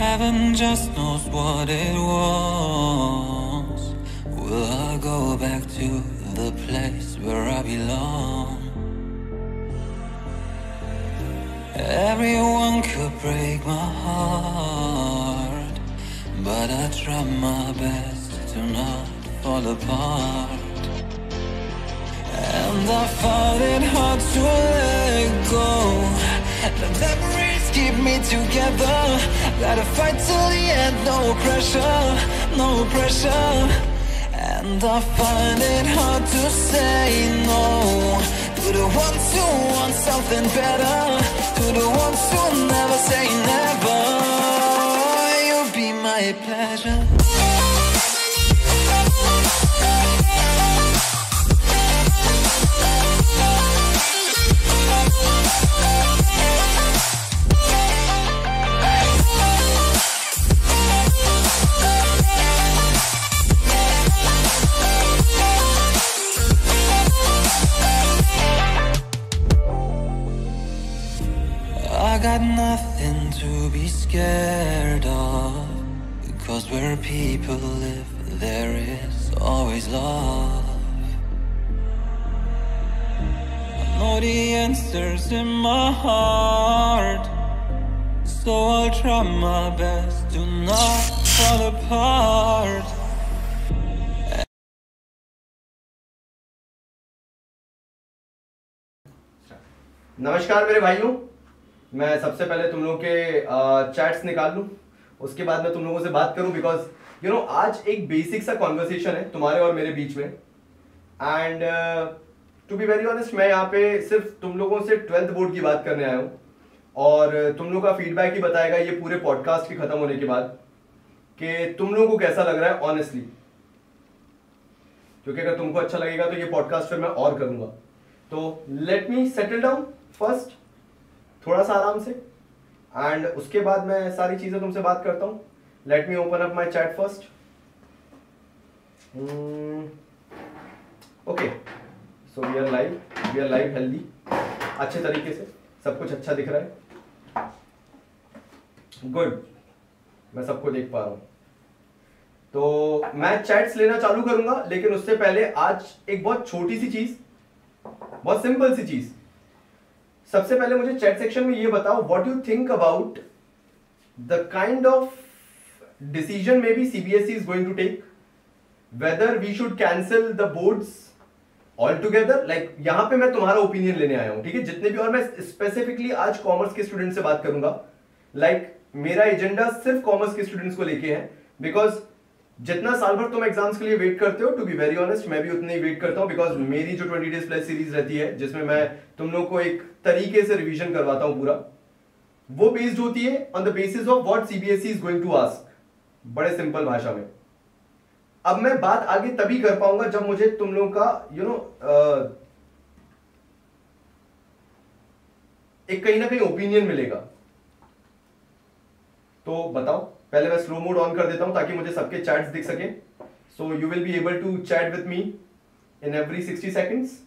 Heaven just knows what it was. Will I go back to the place where I belong? Everyone could break my heart, but I try my best to not fall apart. And I find it hard to let go. Keep me together. Gotta fight till the end, no pressure, no pressure. And I find it hard to say no to the ones who want something better, to the ones who never say never. You'll be my pleasure. got nothing to be scared of. Because where people live, there is always love. I know the answers in my heart. So I'll try my best to not fall apart. नमस्कार मेरे भाइयों मैं सबसे पहले तुम लोगों के chats निकाल लूँ। उसके बाद मैं तुम लोगों से बात करूँ बिकॉज़ यू नो आज एक बेसिक सा कॉन्वर्सेशन है तुम्हारे और मेरे बीच में। And to be very honest मैं यहाँ पे सिर्फ़ तुम लोगों से ट्वेल्थ बोर्ड की बात करने आया हूँ। और तुम लोगों का फीडबैक ही बताएगा ये पूरे पॉडकास्ट के खत्म होने के बाद कि तुम लोगों को कैसा लग रहा है ऑनेस्टली क्योंकि अगर तुमको अच्छा लगेगा तो ये पॉडकास्ट फिर मैं और करूँगा। तो let me settle down first थोड़ा सा आराम से। एंड उसके बाद मैं सारी चीज़ें तुमसे बात करता हूँ। Let me open up my chat first okay so we are live we are live healthy अच्छे तरीके से। सब कुछ अच्छा दिख रहा है। गुड मैं सबको देख पा रहा हूँ। तो मैं चैट्स लेना चालू करूँगा, लेकिन उससे पहले आज एक बहुत छोटी सी चीज़, बहुत सिंपल सी चीज़। सबसे पहले मुझे चैट सेक्शन में ये बताओ what you think about the kind of decision maybe CBSE is going to take whether we should cancel the boards all together like यहाँ पे मैं तुम्हारा ओपिनियन लेने आया हूँ ठीक है? जितने भी और मैं स्पेसिफिकली आज कॉमर्स के स्टूडेंट से बात करूँगा। लाइक like, मेरा एजेंडा सिर्फ़ कॉमर्स के स्टूडेंट्स को लेके है बिकॉज़ जितना साल भर तुम एग्ज़ाम्स के लिए वेट करते हो टू बी वेरी ऑनेस्ट मैं भी उतने वेट करता हूँ बिकॉज़ मेरी जो ट्वेंटी डेज़ प्लस सीरीज़ रहती है जिसमें मैं तुम लोग को एक तरीके से रिवीजन करवाता हूँ पूरा। वो बेस्ड होती है on the basis of what CBSE is going to ask बड़े सिंपल भाषा में। अब मैं बात आगे तभी कर पाऊँगा जब मुझे तुम लोगों का यू you नो know, एक कहीं ना कहीं ओपिनियन मिलेगा। तो बताओ पहले मैं स्लो मोड ऑन कर देता हूँ ताकि मुझे सबके चैट्स दिख सके। So you will be able to chat with me in every 60 seconds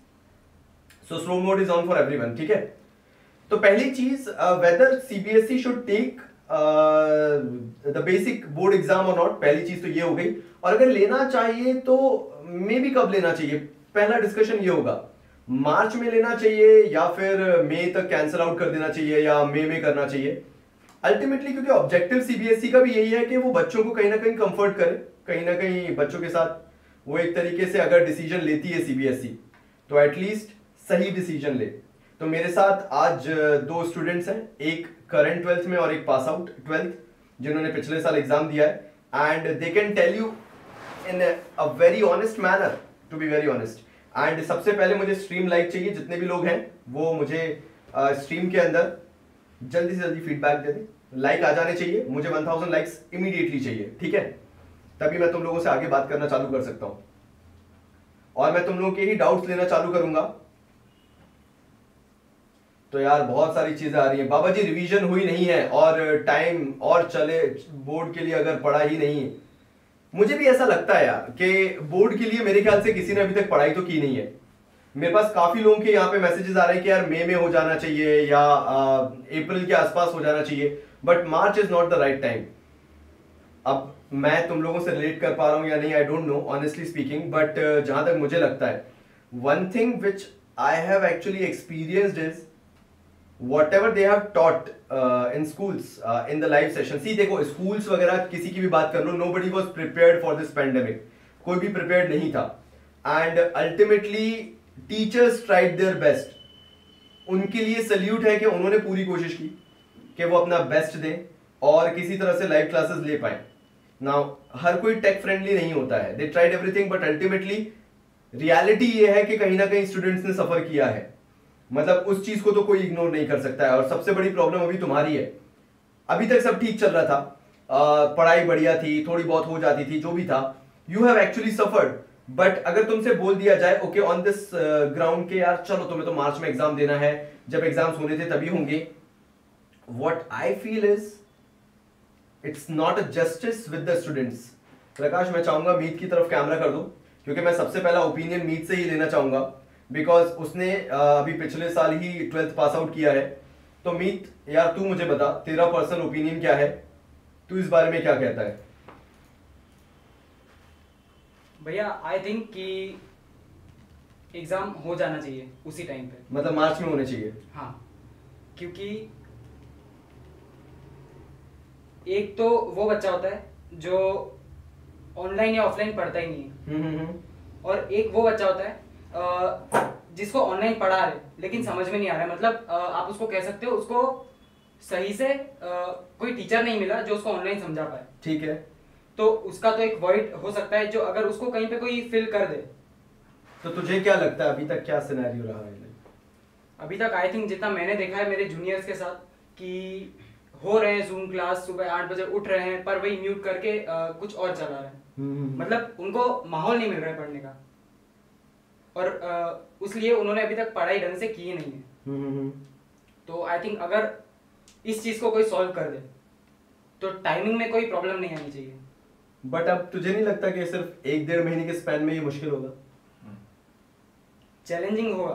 so slow mode is on for everyone ठीक है? तो पहली चीज़ whether CBSE should take the basic board exam और नॉट पहली चीज़ तो ये हो गई। और अगर लेना चाहिए तो मे भी कब लेना चाहिए? पहला डिस्कशन ये होगा। मार्च में लेना चाहिए या फिर मई तक कैंसिल आउट कर देना चाहिए या मई में करना चाहिए। अल्टीमेटली क्योंकि ऑब्जेक्टिव सीबीएसई का भी यही है कि वो बच्चों को कहीं ना कहीं कंफर्ट करे, कहीं ना कहीं बच्चों के साथ। वो एक तरीके से अगर डिसीज़न लेती है सीबीएसई तो एटलीस्ट सही डिसीज़न ले। तो मेरे साथ आज दो स्टूडेंट्स हैं। एक करंट ट्वेल्थ में और एक पास आउट ट्वेल्थ जिन्होंने पिछले साल एग्ज़ाम दिया है। And they can tell you in a very honest manner to be very honest and सबसे पहले मुझे स्ट्रीम लाइक चाहिए जितने भी लोग हैं वो मुझे स्ट्रीम uh, के अंदर जल्दी से जल्दी फीडबैक दे दें। लाइक आ जाने चाहिए। मुझे 1000 लाइक्स इमीडिएटली चाहिए। ठीक है? तभी मैं तुम लोगों से आगे बात करना चालू कर सकता हूँ। और मैं तुम लोगों के ही डाउट्स लेना चालू करूँगा। तो यार बहुत सारी चीज़ें आ रही हैं। बाबा जी रिवीजन हुई नहीं है और टाइम और चले बोर्ड के लिए अगर पढ़ा ही नहीं। मुझे भी ऐसा लगता है यार कि बोर्ड के लिए मेरे ख्याल से किसी ने अभी तक पढ़ाई तो की नहीं है। मेरे पास काफ़ी लोगों के यहाँ पे मैसेजेस आ रहे हैं कि यार मई में हो जाना चाहिए या अप्रैल के आसपास हो जाना चाहिए but March is not the right time अब मैं तुम लोगों से रिलेट कर पा रहा हूँ या नहीं I don't know honestly speaking but जहाँ तक मुझे लगता है one thing which I have actually experienced is whatever they have taught uh, in schools uh, in the live session see देखो schools वगैरह किसी की भी बात कर लो nobody was prepared for this pandemic कोई भी prepared नहीं था and ultimately teachers tried their best उनके लिए सल्यूट है कि उन्होंने पूरी कोशिश की कि वो अपना बेस्ट दें और किसी तरह से लाइव क्लासेस ले पाए नाउ हर कोई टेक फ्रेंडली नहीं होता है they tried everything but ultimately reality ये है कि कहीं ना कहीं स्टूडेंट्स ने सफ़र किया है मतलब उस चीज़ को तो कोई इग्नोर नहीं कर सकता है। और सबसे बड़ी प्रॉब्लम अभी तुम्हारी है। अभी तक सब ठीक चल रहा था। आ, पढ़ाई बढ़िया थी थोड़ी बहुत हो जाती थी जो भी था। You have actually suffered but अगर तुमसे बोल दिया जाए ओके ऑन दिस ग्राउंड के यार चलो तुम्हें तो मार्च में एग्ज़ाम देना है। जब एग्ज़ाम्स होने थे तभी होंगे। What I feel is it's not a justice with the students Prakash मैं चाहूँगा मीत की तरफ़ कैमरा कर दो क्योंकि मैं सबसे पहला ओपिनियन मीत से ही लेना चाहूँगा। बिकॉज़ उसने अभी पिछले साल ही ट्वेल्थ पास आउट किया है। तो मीत यार तू मुझे बता तेरा पर्सनल ओपिनियन क्या है? तू इस बारे में क्या कहता है? भैया आई थिंक कि एग्ज़ाम हो जाना चाहिए उसी टाइम पे। मतलब मार्च में होने चाहिए। हाँ। क्योंकि एक तो वो बच्चा होता है जो ऑनलाइन या ऑफलाइन पढ़ता ही नहीं है। हम्म, हम्म, हम्म। और एक वो बच्चा होता है जिसको ऑनलाइन पढ़ा रहे लेकिन समझ में नहीं आ रहा है। मतलब आप उसको कह सकते हो उसको सही से कोई टीचर नहीं मिला जो उसको ऑनलाइन समझा पाए। ठीक है। तो उसका तो एक वॉइड हो सकता है जो अगर उसको कहीं पे कोई फिल कर दे। तो तुझे क्या लगता है अभी तक क्या सिनेरियो रहा है? अभी तक आई थिंक जितना मैंने देखा है मेरे जूनियर्स के साथ कि हो रहे हैं जूम क्लास सुबह आठ बजे उठ रहे हैं पर वही म्यूट करके अ, कुछ और चला रहे हैं। मतलब मतलब उनको माहौल नहीं मिल रहा है पढ़ने का। और अ, उसलिए उन्होंने अभी तक पढ़ाई ढंग से की नहीं है। हम्म, तो आई थिंक अगर इस चीज़ को कोई सॉल्व कर दे तो टाइमिंग में कोई प्रॉब्लम नहीं आनी चाहिए। बट अब तुझे नहीं लगता कि सिर्फ़ एक डेढ़ महीने के स्पैन में ये मुश्किल होगा? चैलेंजिंग होगा।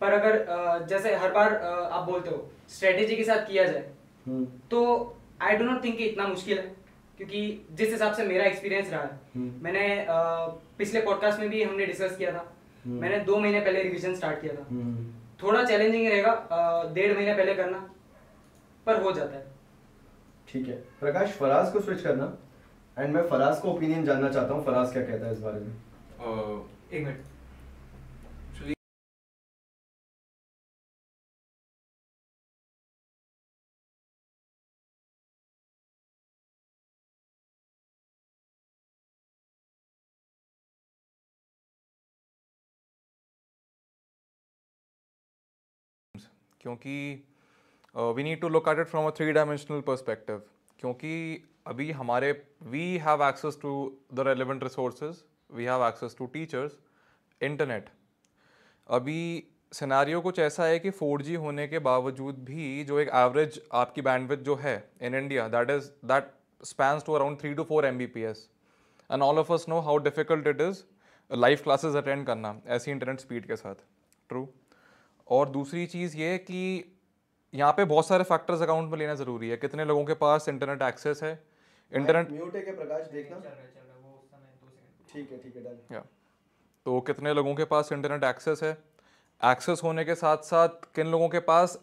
पर अगर जैसे हर बार आप बोलते हो स्ट्रेटेजी के साथ किया जाए हम्म, तो आई डो नॉट थिंक इतना मुश्किल है। क्योंकि जिस हिसाब से मेरा एक्सपीरियंस रहा है हम्म। मैंने पिछले पॉडकास्ट में भी हमने डिस्कस किया था। हम्म। मैंने दो महीने पहले रिविजन स्टार्ट किया था। हम्म। थोड़ा चैलेंजिंग रहेगा डेढ़ महीने पहले करना पर हो जाता है। ठीक है। प्रकाश फराज को स्विच करना। एंड मैं फराज को ओपिनियन जानना चाहता हूँ। फराज क्या कहता है इस बारे में? Uh, एक मिनट। क्योंकि we need to look at it from a three dimensional perspective क्योंकि अभी हमारे we have access to the relevant resources we have access to teachers internet अभी सिनेरियो कुछ ऐसा है कि 4G होने के बावजूद भी जो एक एवरेज आपकी बैंडविड्थ जो है in India that is that spans to around three to four M B P S and all of us know how difficult it is live classes attend करना, ऐसी इंटरनेट स्पीड के साथ. True और दूसरी चीज़ ये कि यहाँ पे बहुत सारे फैक्टर्स अकाउंट में लेना ज़रूरी है। कितने लोगों के पास इंटरनेट एक्सेस है? इंटरनेट म्यूट है क्या प्रकाश? देखना। ठीक है ठीक है डन। या। तो कितने लोगों के पास इंटरनेट एक्सेस है? एक्सेस होने के साथ साथ किन लोगों के पास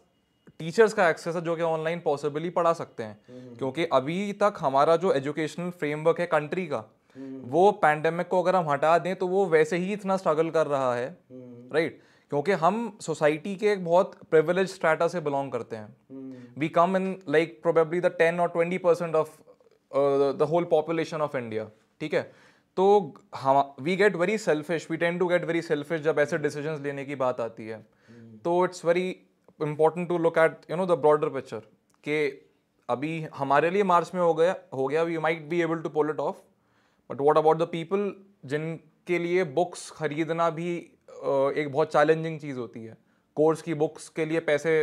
टीचर्स का एक्सेस है जो कि ऑनलाइन पॉसिबली पढ़ा सकते हैं? क्योंकि अभी तक हमारा जो एजुकेशनल फ्रेमवर्क है कंट्री का वो पैंडेमिक को अगर हम हटा दें तो वो वैसे ही इतना स्ट्रगल कर रहा है। राइट क्योंकि हम सोसाइटी के एक बहुत प्रिविलेज स्ट्राटा से बिलोंग करते हैं। We come in like probably the ten और twenty percent of the whole population of India ठीक है? तो हम we get very selfish we tend to get very selfish जब ऐसे डिसीजंस लेने की बात आती है। तो it's very important to look at you know the broader picture कि अभी हमारे लिए मार्च में हो गया हो गया we might be able to pull it off but what about the people जिनके लिए बुक्स खरीदना भी एक बहुत चैलेंजिंग चीज़ होती है। कोर्स की बुक्स के लिए पैसे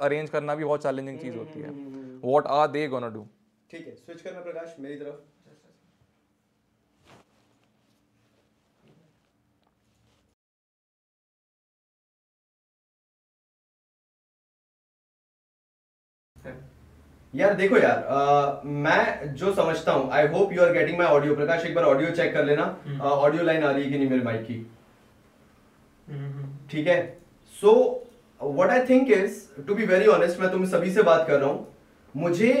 अरेंज करना भी बहुत चैलेंजिंग चीज़ होती है। What are they gonna do ठीक है स्विच करना प्रकाश मेरी तरफ़। यार देखो यार अ, मैं जो समझता हूँ I hope you are getting my audio Prakash एक बार ऑडियो चेक कर लेना। ऑडियो लाइन आ रही है कि नहीं मेरे माइक की? ठीक है? So what I think is to be very honest मैं तुम सभी से बात कर रहा हूँ। मुझे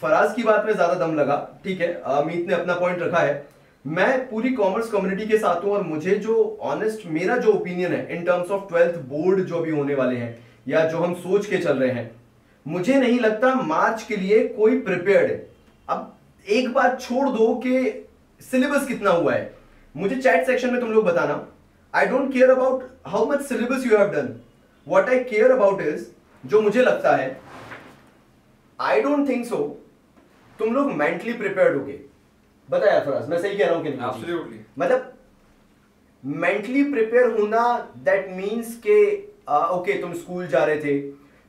फराज की बात में ज़्यादा दम लगा, ठीक है? अमित ने अपना पॉइंट रखा है। मैं पूरी कॉमर्स कम्युनिटी के साथ हूँ और मुझे जो ऑनेस्ट मेरा जो ओपिनियन है in terms of twelfth board जो भी होने वाले हैं, या जो हम सोच के चल रहे हैं, मुझे नहीं लगता मार्च के लिए कोई प्रिपेयर्ड अब एक बात छोड़ दो कि सिलेबस कितना हुआ है। मुझे चैट सेक्शन में तुम लोग बताना। I don't care about how much syllabus you have done what I care about is जो मुझे लगता है। आई डोंट थिंक सो तुम लोग मेंटली प्रिपेयर्ड होगे। बता यार फराज मैं सही कह रहा हूँ कि नहीं? Absolutely. मतलब मेंटली प्रिपेयर होना दैट मीन्स के ओके तुम स्कूल जा रहे थे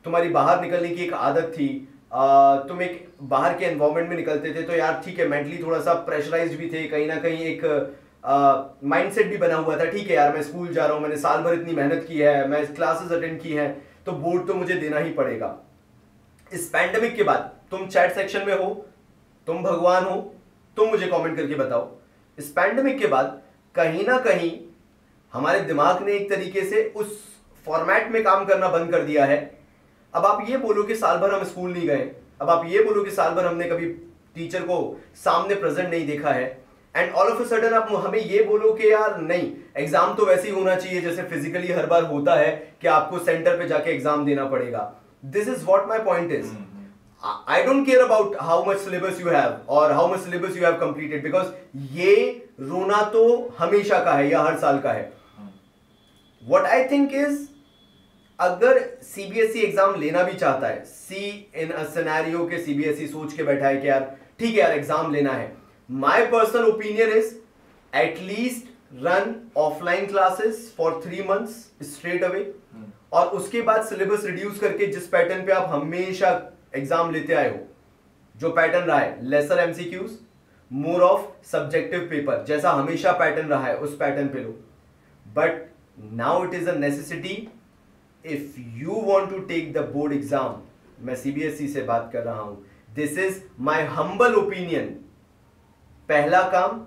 तुम्हारी बाहर निकलने की एक आदत थी आ, तुम एक बाहर के एनवायरमेंट में निकलते थे तो यार ठीक है मेंटली थोड़ा सा प्रेशराइज भी थे कहीं ना कहीं एक माइंडसेट भी बना हुआ था, ठीक है यार, मैं स्कूल जा रहा हूँ, मैंने साल भर इतनी मेहनत की है, मैं क्लासेस अटेंड की है तो बोर्ड तो मुझे देना ही पड़ेगा। इस पैंडमिक के बाद तुम चैट सेक्शन में हो, तुम भगवान हो, तुम मुझे कमेंट करके बताओ। इस पैंडमिक के बाद कहीं ना कहीं हमारे दिमाग ने एक तरीके से उस फॉर्मेट में काम करना बंद कर दिया है। अब आप ये बोलो कि साल भर हम स्कूल नहीं गए, अब आप ये बोलो कि साल भर हमने कभी टीचर को सामने प्रेजेंट नहीं देखा है and all of a sudden आप हमें ये बोलो कि यार नहीं एग्ज़ाम तो वैसे ही होना चाहिए जैसे फिजिकली हर बार होता है कि आपको सेंटर पे जाके एग्ज़ाम देना पड़ेगा। This is what my point is I don't care about how much syllabus you have और how much syllabus you have completed because ये रोना तो हमेशा का है या हर साल का है। वट आई थिंक इज़ अगर सीबीएसई एग्ज़ाम लेना भी चाहता है सी इन सिनेरियो के सीबीएसई सोच के बैठा है कि यार ठीक है यार एग्ज़ाम लेना है। My personal opinion is at least run offline classes for three months straight away और उसके बाद सिलेबस रिड्यूस करके जिस पैटर्न पे आप हमेशा एग्ज़ाम लेते आए हो जो पैटर्न रहा है lesser MCQs more of subjective paper जैसा हमेशा पैटर्न रहा है उस पैटर्न पे लो। But now it is a necessity if you want to take the board exam मैं सीबीएसई से बात कर रहा हूँ this is my humble opinion पहला काम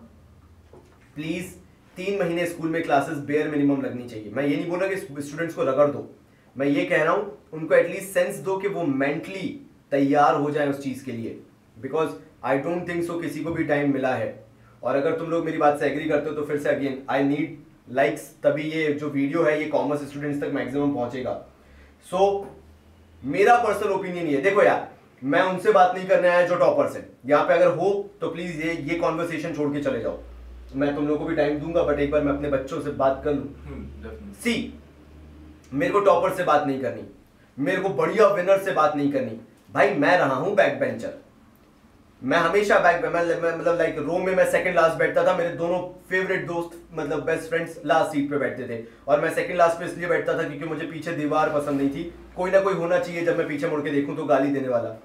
प्लीज़ तीन महीने स्कूल में क्लासेस बेयर मिनिमम लगनी चाहिए। मैं ये नहीं बोल रहा कि स्टूडेंट्स को रगड़ दो। मैं ये कह रहा हूँ उनको एटलीस्ट सेंस दो कि वो मेंटली तैयार हो जाए उस चीज़ के लिए। Because I don't think so किसी को भी टाइम मिला है। और अगर तुम लोग मेरी बात से एग्री करते हो तो फिर से अगेन आई नीड लाइक्स तभी ये जो वीडियो है ये कॉमर्स स्टूडेंट्स तक मैक्सिमम पहुंचेगा। सो so, मेरा पर्सनल ओपिनियन ये देखो यार मैं उनसे बात नहीं करने आया जो टॉपर्स है यहाँ पे अगर हो तो प्लीज़ ये ये कॉन्वर्सेशन छोड़ के चले जाओ। मैं तुम लोगों को भी टाइम दूँगा बट एक बार मैं अपने बच्चों से बात कर लूँ। सी मेरे को टॉपर से बात नहीं करनी। मेरे को बढ़िया विनर से बात नहीं करनी। भाई मैं रहा हूँ बैक बेंचर मैं हमेशा बैक मैं मतलब लाइक रोम में मैं सेकंड लास्ट बैठता था। मेरे दोनों फेवरेट दोस्त मतलब बेस्ट फ्रेंड्स लास्ट सीट पे बैठते थे। और मैं सेकंड लास्ट पे इसलिए बैठता था क्योंकि मुझे पीछे दीवार पसंद नहीं थी। कोई ना कोई होना चाहिए जब मैं पीछे मुड़ के देखूँ तो गाली देने वाला।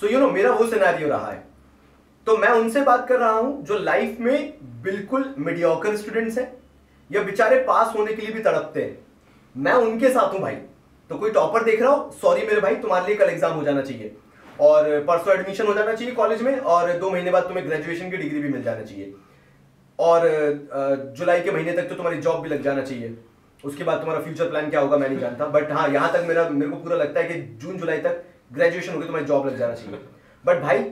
सो यू नो मेरा वो सिनेरियो रहा है। तो मैं उनसे बात कर रहा हूँ जो लाइफ में बिल्कुल मीडियोकर स्टूडेंट्स हैं, या बेचारे पास होने के लिए भी तड़पते हैं। मैं उनके साथ हूँ भाई। तो कोई टॉपर देख रहा हो सॉरी मेरे भाई, तुम्हारे लिए कल एग्ज़ाम हो जाना चाहिए। और परसों एडमिशन हो जाना चाहिए कॉलेज में, और दो महीने बाद तुम्हें ग्रेजुएशन की डिग्री भी मिल जाना चाहिए। और जुलाई के महीने तक तो तुम्हारी जॉब भी लग जाना चाहिए। उसके बाद तुम्हारा फ्यूचर प्लान क्या होगा, मैं नहीं जानता। बट हाँ यहाँ तक मेरा, मेरे को पूरा लगता है कि जून, जुलाई तक ग्रेजुएशन होगी तुम्हारी जॉब लग जाना चाहिए। बट भाई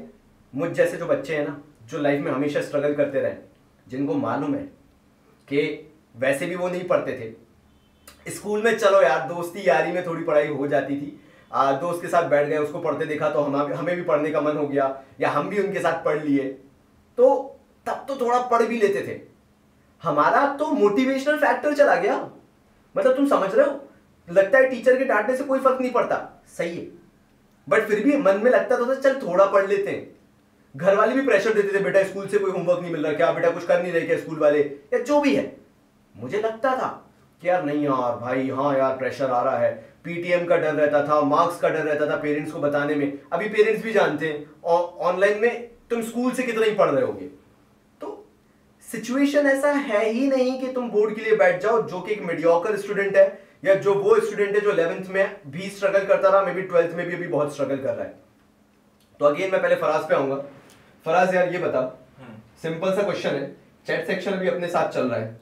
मुझ जैसे जो बच्चे हैं ना जो लाइफ में हमेशा स्ट्रगल करते रहे जिनको मालूम है कि वैसे भी वो नहीं पढ़ते थे। स्कूल में चलो यार दोस्ती यारी में थोड़ी पढ़ाई हो जाती थी। आ, दोस्त के साथ बैठ गए उसको पढ़ते देखा तो हम हमें भी पढ़ने का मन हो गया या हम भी उनके साथ पढ़ लिए। तो तब तो थोड़ा पढ़ भी लेते थे। हमारा तो मोटिवेशनल फैक्टर चला गया। मतलब तुम समझ रहे हो? लगता है टीचर के डांटने से कोई फ़र्क नहीं पड़ता। सही है। बट फिर भी मन में लगता था चल थोड़ा पढ़ लेते हैं। घर वाले भी प्रेशर देते थे, बेटा स्कूल से कोई होमवर्क नहीं मिल रहा, क्या बेटा कुछ कर नहीं रहे क्या स्कूल वाले? या जो भी है। मुझे लगता था कि यार नहीं यार, भाई हाँ यार प्रेशर आ रहा है। पीटीएम का डर रहता था मार्क्स का डर रहता था पेरेंट्स को बताने में। अभी पेरेंट्स भी जानते हैं ऑनलाइन में तुम स्कूल से कितना ही पढ़ रहे होगे। तो सिचुएशन ऐसा है ही नहीं कि तुम बोर्ड के लिए बैठ जाओ, जो कि एक मीडियोकर स्टूडेंट है। या जो वो स्टूडेंट है जो इलेवेंथ में भी स्ट्रगल करता रहा मे बी ट्वेल्थ में भी अभी बहुत स्ट्रगल कर रहा है। तो अगेन मैं पहले फराज पे आऊँगा। फराज यार ये बता। हम्म, सिंपल सा क्वेश्चन है। चैट सेक्शन अभी अपने साथ चल रहा है।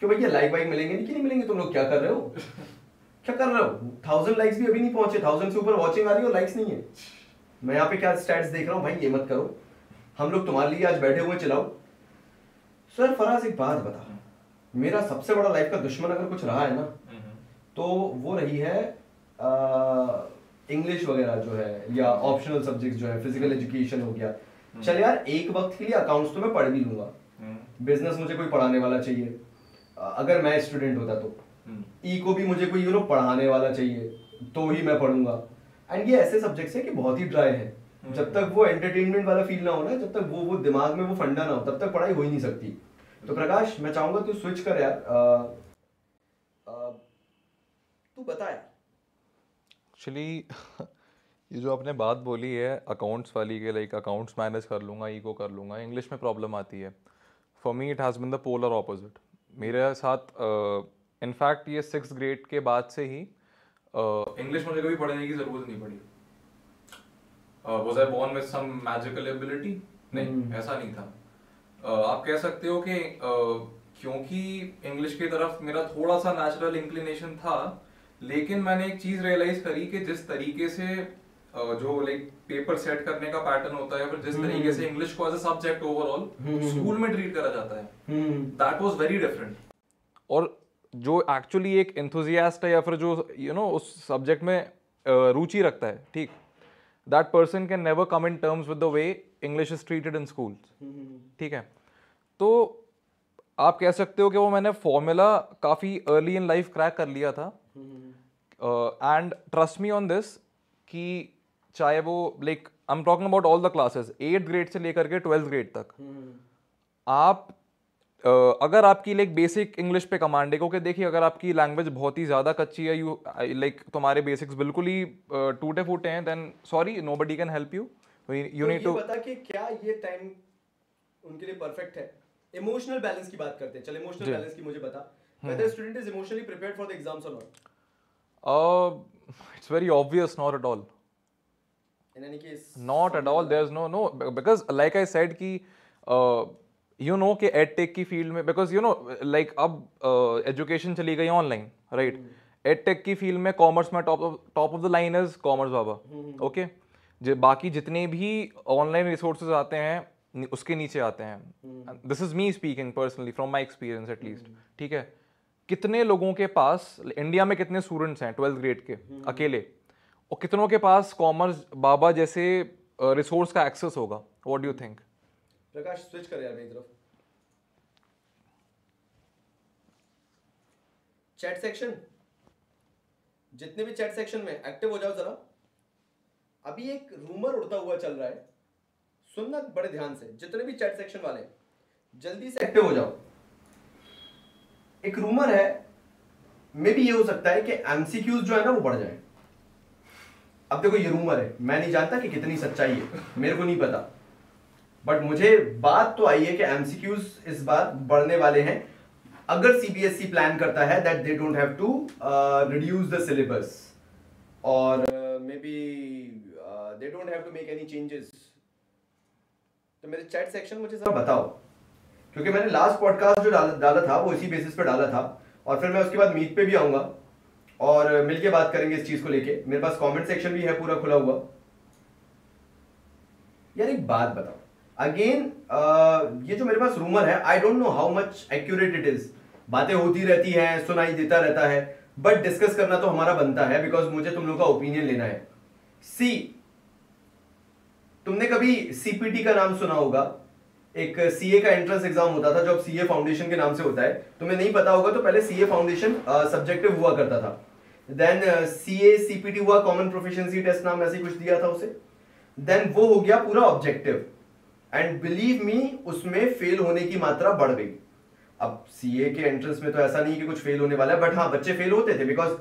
क्यों भैया लाइक वाइक मिलेंगे नहीं कि नहीं मिलेंगे? तुम लोग क्या कर रहे हो? क्या कर रहे हो? थाउज़ेंड लाइक्स भी अभी नहीं पहुँचे। थाउज़ेंड से ऊपर वॉचिंग आ रही हो लाइक्स नहीं है। मैं यहाँ पे क्या स्टैट्स देख रहा हूँ? भाई ये मत करो। हम लोग तुम्हारे लिए आज बैठे हुए चलाओ सर फराज एक बात बता। मेरा सबसे बड़ा लाइफ का दुश्मन अगर कुछ रहा है ना हम्म, तो वो रही है इंग्लिश वगैरह जो है या ऑप्शनल सब्जेक्ट जो है फ़िज़िकल एजुकेशन हो गया। चल यार एक वक्त के लिए अकाउंट्स तो मैं पढ़ भी लूँगा। हम्म, बिज़नेस मुझे कोई पढ़ाने वाला चाहिए। अगर मैं स्टूडेंट होता तो। हम्म, ई को भी मुझे कोई यू नो पढ़ाने वाला चाहिए तो ही मैं पढ़ूँगा। एंड ये ऐसे सब्जेक्ट्स हैं कि बहुत ही ड्राई है। जब तक वो एंटरटेनमेंट वाला फील ना हो ना जब तक वो वो दिमाग में वो फंडा ना हो तब तक पढ़ाई हो ही नहीं सकती। तो प्रकाश मैं चाहूँगा तू स्विच कर यार। तू बताया एक्चुअली ये जो आपने बात बोली है अकाउंट्स वाली के लाइक अकाउंट्स मैनेज कर लूँगा ई को कर लूँगा इंग्लिश में प्रॉब्लम आती है। For me it has been the polar opposite मेरे साथ इनफैक्ट uh, ये सिक्स ग्रेड के बाद से ही इंग्लिश uh, मुझे कभी पढ़ने की ज़रूरत नहीं पड़ी। Was I born with some magical ability नहीं ऐसा नहीं था। uh, आप कह सकते हो कि uh, क्योंकि इंग्लिश की तरफ़ मेरा थोड़ा सा नेचुरल इंक्लिनेशन था लेकिन मैंने एक चीज़ रियलाइज़ करी कि जिस तरीके से जो लाइक पेपर सेट करने का पैटर्न होता है फिर जिस तरीके से इंग्लिश को as a subject overall school में ट्रीट करा जाता है। हम्म। दैट वाज वेरी डिफरेंट और जो एक्चुअली एक एंथुजियास्ट है या फिर जो यू you नो know, उस सब्जेक्ट में रुचि रखता है ठीक? That person can never come in terms with the way English is treated in school ठीक है? तो आप कह सकते हो कि वो मैंने फॉर्मूला काफ़ी अर्ली इन लाइफ क्रैक कर लिया था। And trust me on this कि चाहे वो like I am talking about all the classes eighth grade से लेकर के ट्वेल्थ ग्रेड तक। आप अ, अगर आपकी लाइक बेसिक इंग्लिश पे कमांड है क्योंकि देखिए अगर आपकी लैंग्वेज बहुत ही ज़्यादा कच्ची है यू लाइक तुम्हारे बेसिक्स बिल्कुल ही अ, टूटे फूटे हैं then sorry nobody can help you you need to बता कि क्या ये टाइम उनके लिए परफेक्ट है? इमोशनल बैलेंस की बात करते हैं। चल इमोशनल बैलेंस की मुझे बता। whether student is emotionally prepared for the exams or not. It's very obvious not at all in any case not at all there is no no because like I said कि you know कि ed tech की field में because you know like अब education चली गई online right ed tech की field में commerce में top top of the line is commerce Baba okay जो बाकी जितने भी ऑनलाइन रिसोर्सेज आते हैं उसके नीचे आते हैं this is me speaking personally from my experience at least ठीक है कितने लोगों के पास इंडिया में कितने स्टूडेंट्स हैं ट्वेल्थ ग्रेड के, अकेले? और कितनों के पास कॉमर्स बाबा जैसे रिसोर्स का एक्सेस होगा? What do think Prakash switch कर यार मेरी तरफ़। चैट सेक्शन जितने भी चैट सेक्शन में एक्टिव हो जाओ जरा। अभी एक रूमर उड़ता हुआ चल रहा है। सुनना बड़े ध्यान से, जितने भी चैट सेक्शन वाले, जल्दी से एक्टिव हो जाओ। एक रूमर है मे भी ये हो सकता है कि एमसीक्यूज जो है ना, वो बढ़ जाए। अब देखो, ये रूमर है। मैं नहीं जानता कि कितनी सच्चाई है। मेरे को नहीं पता। बट मुझे बात तो आई है कि एमसीक्यूज इस बार बढ़ने वाले हैं। अगर सीबीएसई प्लान करता है that they don't have to reduce the syllabus और maybe they don't have to make any changes तो मेरे चैट सेक्शन मुझे जरा बताओ। क्योंकि मैंने लास्ट पॉडकास्ट जो डाला डाला था, वो इसी बेसिस पे डाला था। और फिर मैं उसके बाद मीट पे भी आऊँगा। और मिलके बात करेंगे इस चीज़ को लेके। मेरे पास कमेंट सेक्शन भी है, पूरा खुला हुआ। यार एक बात बताओ। अगेन ये जो मेरे पास रूमर है I don't know how much accurate it is बातें होती रहती हैं, सुनाई देता रहता है। बट डिस्कस करना तो हमारा बनता है बिकॉज़ मुझे तुम लोग का ओपिनियन लेना है। सी तुमने कभी सीपीटी का नाम सुना होगा? एक सीए का एंट्रेंस एग्ज़ाम होता था, जो अब सीए फाउंडेशन के नाम से होता है। तुम्हें नहीं पता होगा तो पहले सीए फाउंडेशन सब्जेक्टिव हुआ करता था। देन सीए सीपीटी हुआ कॉमन प्रोफिशिएंसी टेस्ट नाम ऐसे कुछ दिया था उसे। देन वो हो गया पूरा ऑब्जेक्टिव एंड बिलीव मी उसमें फेल होने की मात्रा बढ़ गई। अब सीए के एंट्रेंस में तो ऐसा नहीं कि कुछ फेल होने वाला है बट हाँ बच्चे फेल होते थे बिकॉज़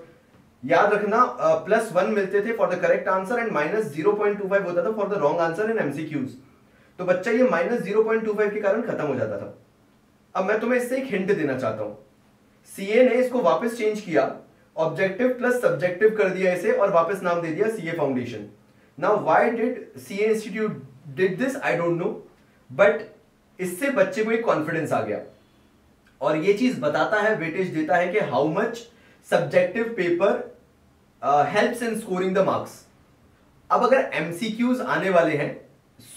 याद रखना प्लस वन मिलते थे for the correct answer and minus zero point two five होता था for the wrong answer in MCQs तो बच्चा ये minus zero point two five के कारण खत्म हो जाता था। अब मैं तुम्हें इससे एक हिंट देना चाहता हूँ। सीए ने इसको वापस चेंज किया ऑब्जेक्टिव प्लस सब्जेक्टिव कर दिया इसे और वापस नाम दे दिया CA foundation now why did CA institute did this I don't know but इससे बच्चे को एक कॉन्फिडेंस आ गया। और ये चीज़ बताता है वेटेज देता है कि how much subjective paper helps in scoring the marks अब अगर एमसीक्यूज आने वाले हैं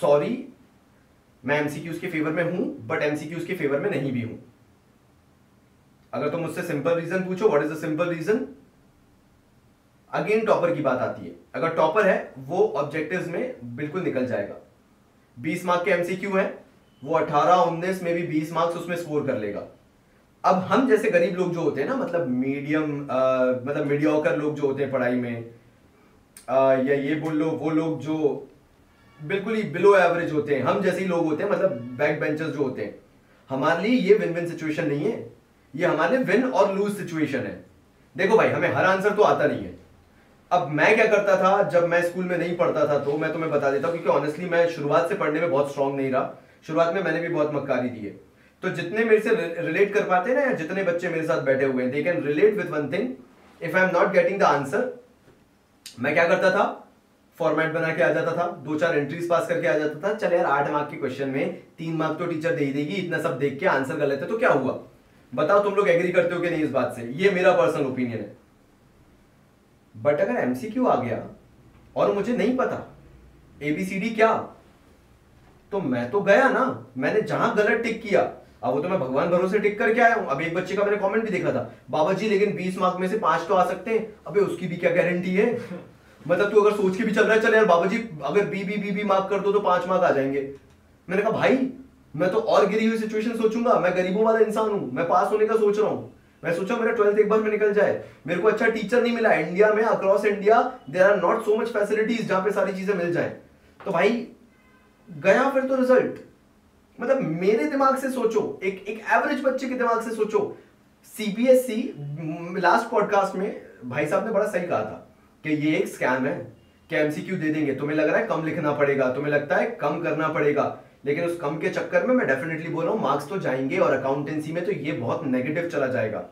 सॉरी मैं एमसीक्यूज के फेवर में हूँ बट एमसीक्यूज के फेवर में नहीं भी हूँ। अगर तुम मुझसे सिंपल रीजन पूछो what is the simple reason again topper की बात आती है। अगर टॉपर है वो ऑब्जेक्टिव्स में बिल्कुल निकल जाएगा। 20 मार्क के एमसीक्यू है वो 18 19 में भी 20 मार्क्स उसमें स्कोर कर लेगा। अब हम जैसे गरीब लोग जो होते हैं ना मतलब मीडियम मतलब मीडियोकर लोग जो होते हैं पढ़ाई में आ, या ये बोल लो वो लोग जो बिल्कुल ही बिलो एवरेज होते हैं। हम जैसे ही लोग होते हैं मतलब बैक बेंचर्स जो होते हैं, हमारे लिए ये विन विन सिचुएशन नहीं है। ये हमारे विन और लूज सिचुएशन है। देखो भाई, हमें हर आंसर तो आता नहीं है। अब मैं क्या करता था, जब मैं स्कूल में नहीं पढ़ता था तो मैं तुम्हें बता देता हूँ, क्योंकि ऑनेस्टली मैं शुरुआत से पढ़ने में बहुत स्ट्रांग नहीं रहा। शुरुआत में मैंने भी बहुत मक्कारी दी है। तो जितने मेरे से रिलेट कर पाते हैं ना, या जितने बच्चे मेरे साथ बैठे हुए हैं they can relate with one thing if I am not getting the answer मैं क्या करता था फॉर्मेट बना के आ जाता था। दो चार एंट्रीज पास करके आ जाता था। चल यार, आठ मार्क के क्वेश्चन में तीन मार्क तो टीचर दे ही देगी, इतना सब देख के आंसर गलत है तो क्या हुआ? बताओ तुम लोग एग्री करते हो कि नहीं इस बात से? ये मेरा पर्सनल ओपिनियन है। बट अगर एमसीक्यू आ गया, और मुझे नहीं पता एबीसीडी क्या तो मैं तो गया ना। मैंने जहाँ गलत टिक किया, अब वो तो मैं भगवान भरोसे टिक करके आया हूँ। अब एक बच्चे का मैंने कमेंट भी देखा था, बाबा जी, लेकिन 20 मार्क में से पाँच तो आ सकते हैं। अबे, उसकी भी क्या गारंटी है? मतलब तू अगर सोच के भी चल रहा है, चल यार बाबा जी अगर B B B B mark कर दो तो पाँच मार्क आ जाएँगे। मैंने कहा, भाई, मैं तो और गिरी हुई सिचुएशन सोचूँगा। मैं गरीबों वाला इंसान हूँ। मैं पास होने का सोच रहा हूँ। मैं सोचा मेरा ट्वेल्थ एक बार में निकल जाए। मेरे को अच्छा टीचर नहीं मिला इंडिया में across India there are not so much facilities जहाँ पे सारी चीज़ें मिल जाए। तो भाई, गया फिर तो रिज़ल्ट मतलब मेरे दिमाग से सोचो, एक एक एवरेज बच्चे के दिमाग से सोचो। सीबीएसई लास्ट पॉडकास्ट में भाई साहब ने बड़ा सही कहा था। कि ये एक स्कैम है, कि एमसीक्यू दे देंगे। तुम्हें लग रहा है कम लिखना पड़ेगा, तुम्हें लगता है कम करना पड़ेगा, लेकिन उस कम के चक्कर में मैं डेफिनेटली बोल रहा हूँ मार्क्स तो जाएँगे और अकाउंटेंसी में तो ये बहुत नेगेटिव चला जाएगा।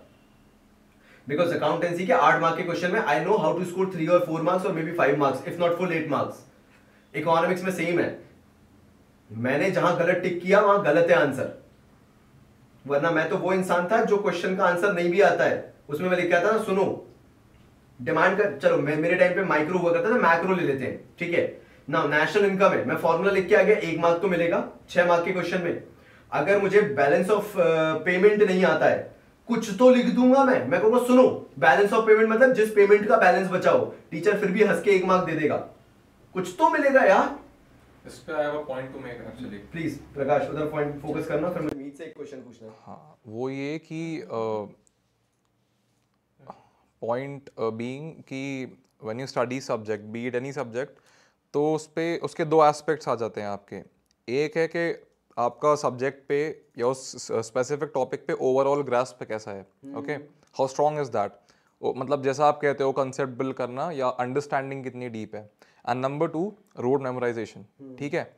बिकॉज़ अकाउंटेंसी के आठ मार्क के क्वेश्चन में I know how to score three और फोर मार्क्स और maybe five marks if not full eight marks economics में सेम है। मैंने जहाँ गलत टिक किया, वहाँ गलत है आंसर वरना मैं तो वो इंसान था जो क्वेश्चन का आंसर नहीं भी आता है। उसमें मैं लिख था? सुनो डिमांड कर चलो मेरे टाइम पे माइक्रो हुआ करता था मैक्रो ले लेते हैं ठीक है? ना नेशनल इनकम है मैं फॉर्मूला लिख के आ गया एक मार्क तो मिलेगा छह मार्क के क्वेश्चन में। अगर मुझे बैलेंस ऑफ़ पेमेंट नहीं आता है कुछ तो लिख दूँगा मैं मैं कहूँगा सुनो बैलेंस ऑफ़ पेमेंट मतलब जिस पेमेंट का बैलेंस बचाओ टीचर फिर भी हंस के एक मार्क दे देगा। कुछ तो मिलेगा यार। इस पे I have a point to make actually please Prakash उधर पॉइंट फोकस करना फिर मैं मीत से एक क्वेश्चन पूछना है। हाँ वो ये कि पॉइंट बीइंग कि when you study subject be it any subject तो उस पर उसके दो एस्पेक्ट्स आ जाते हैं आपके। एक है कि आपका सब्जेक्ट पे या उस स्पेसिफिक टॉपिक पे ओवरऑल ग्रास्प पे कैसा है okay how strong is that मतलब जैसा आप कहते हो कंसेप्ट बिल्ड करना या अंडरस्टैंडिंग कितनी डीप है। And number two rote memorization ठीक है?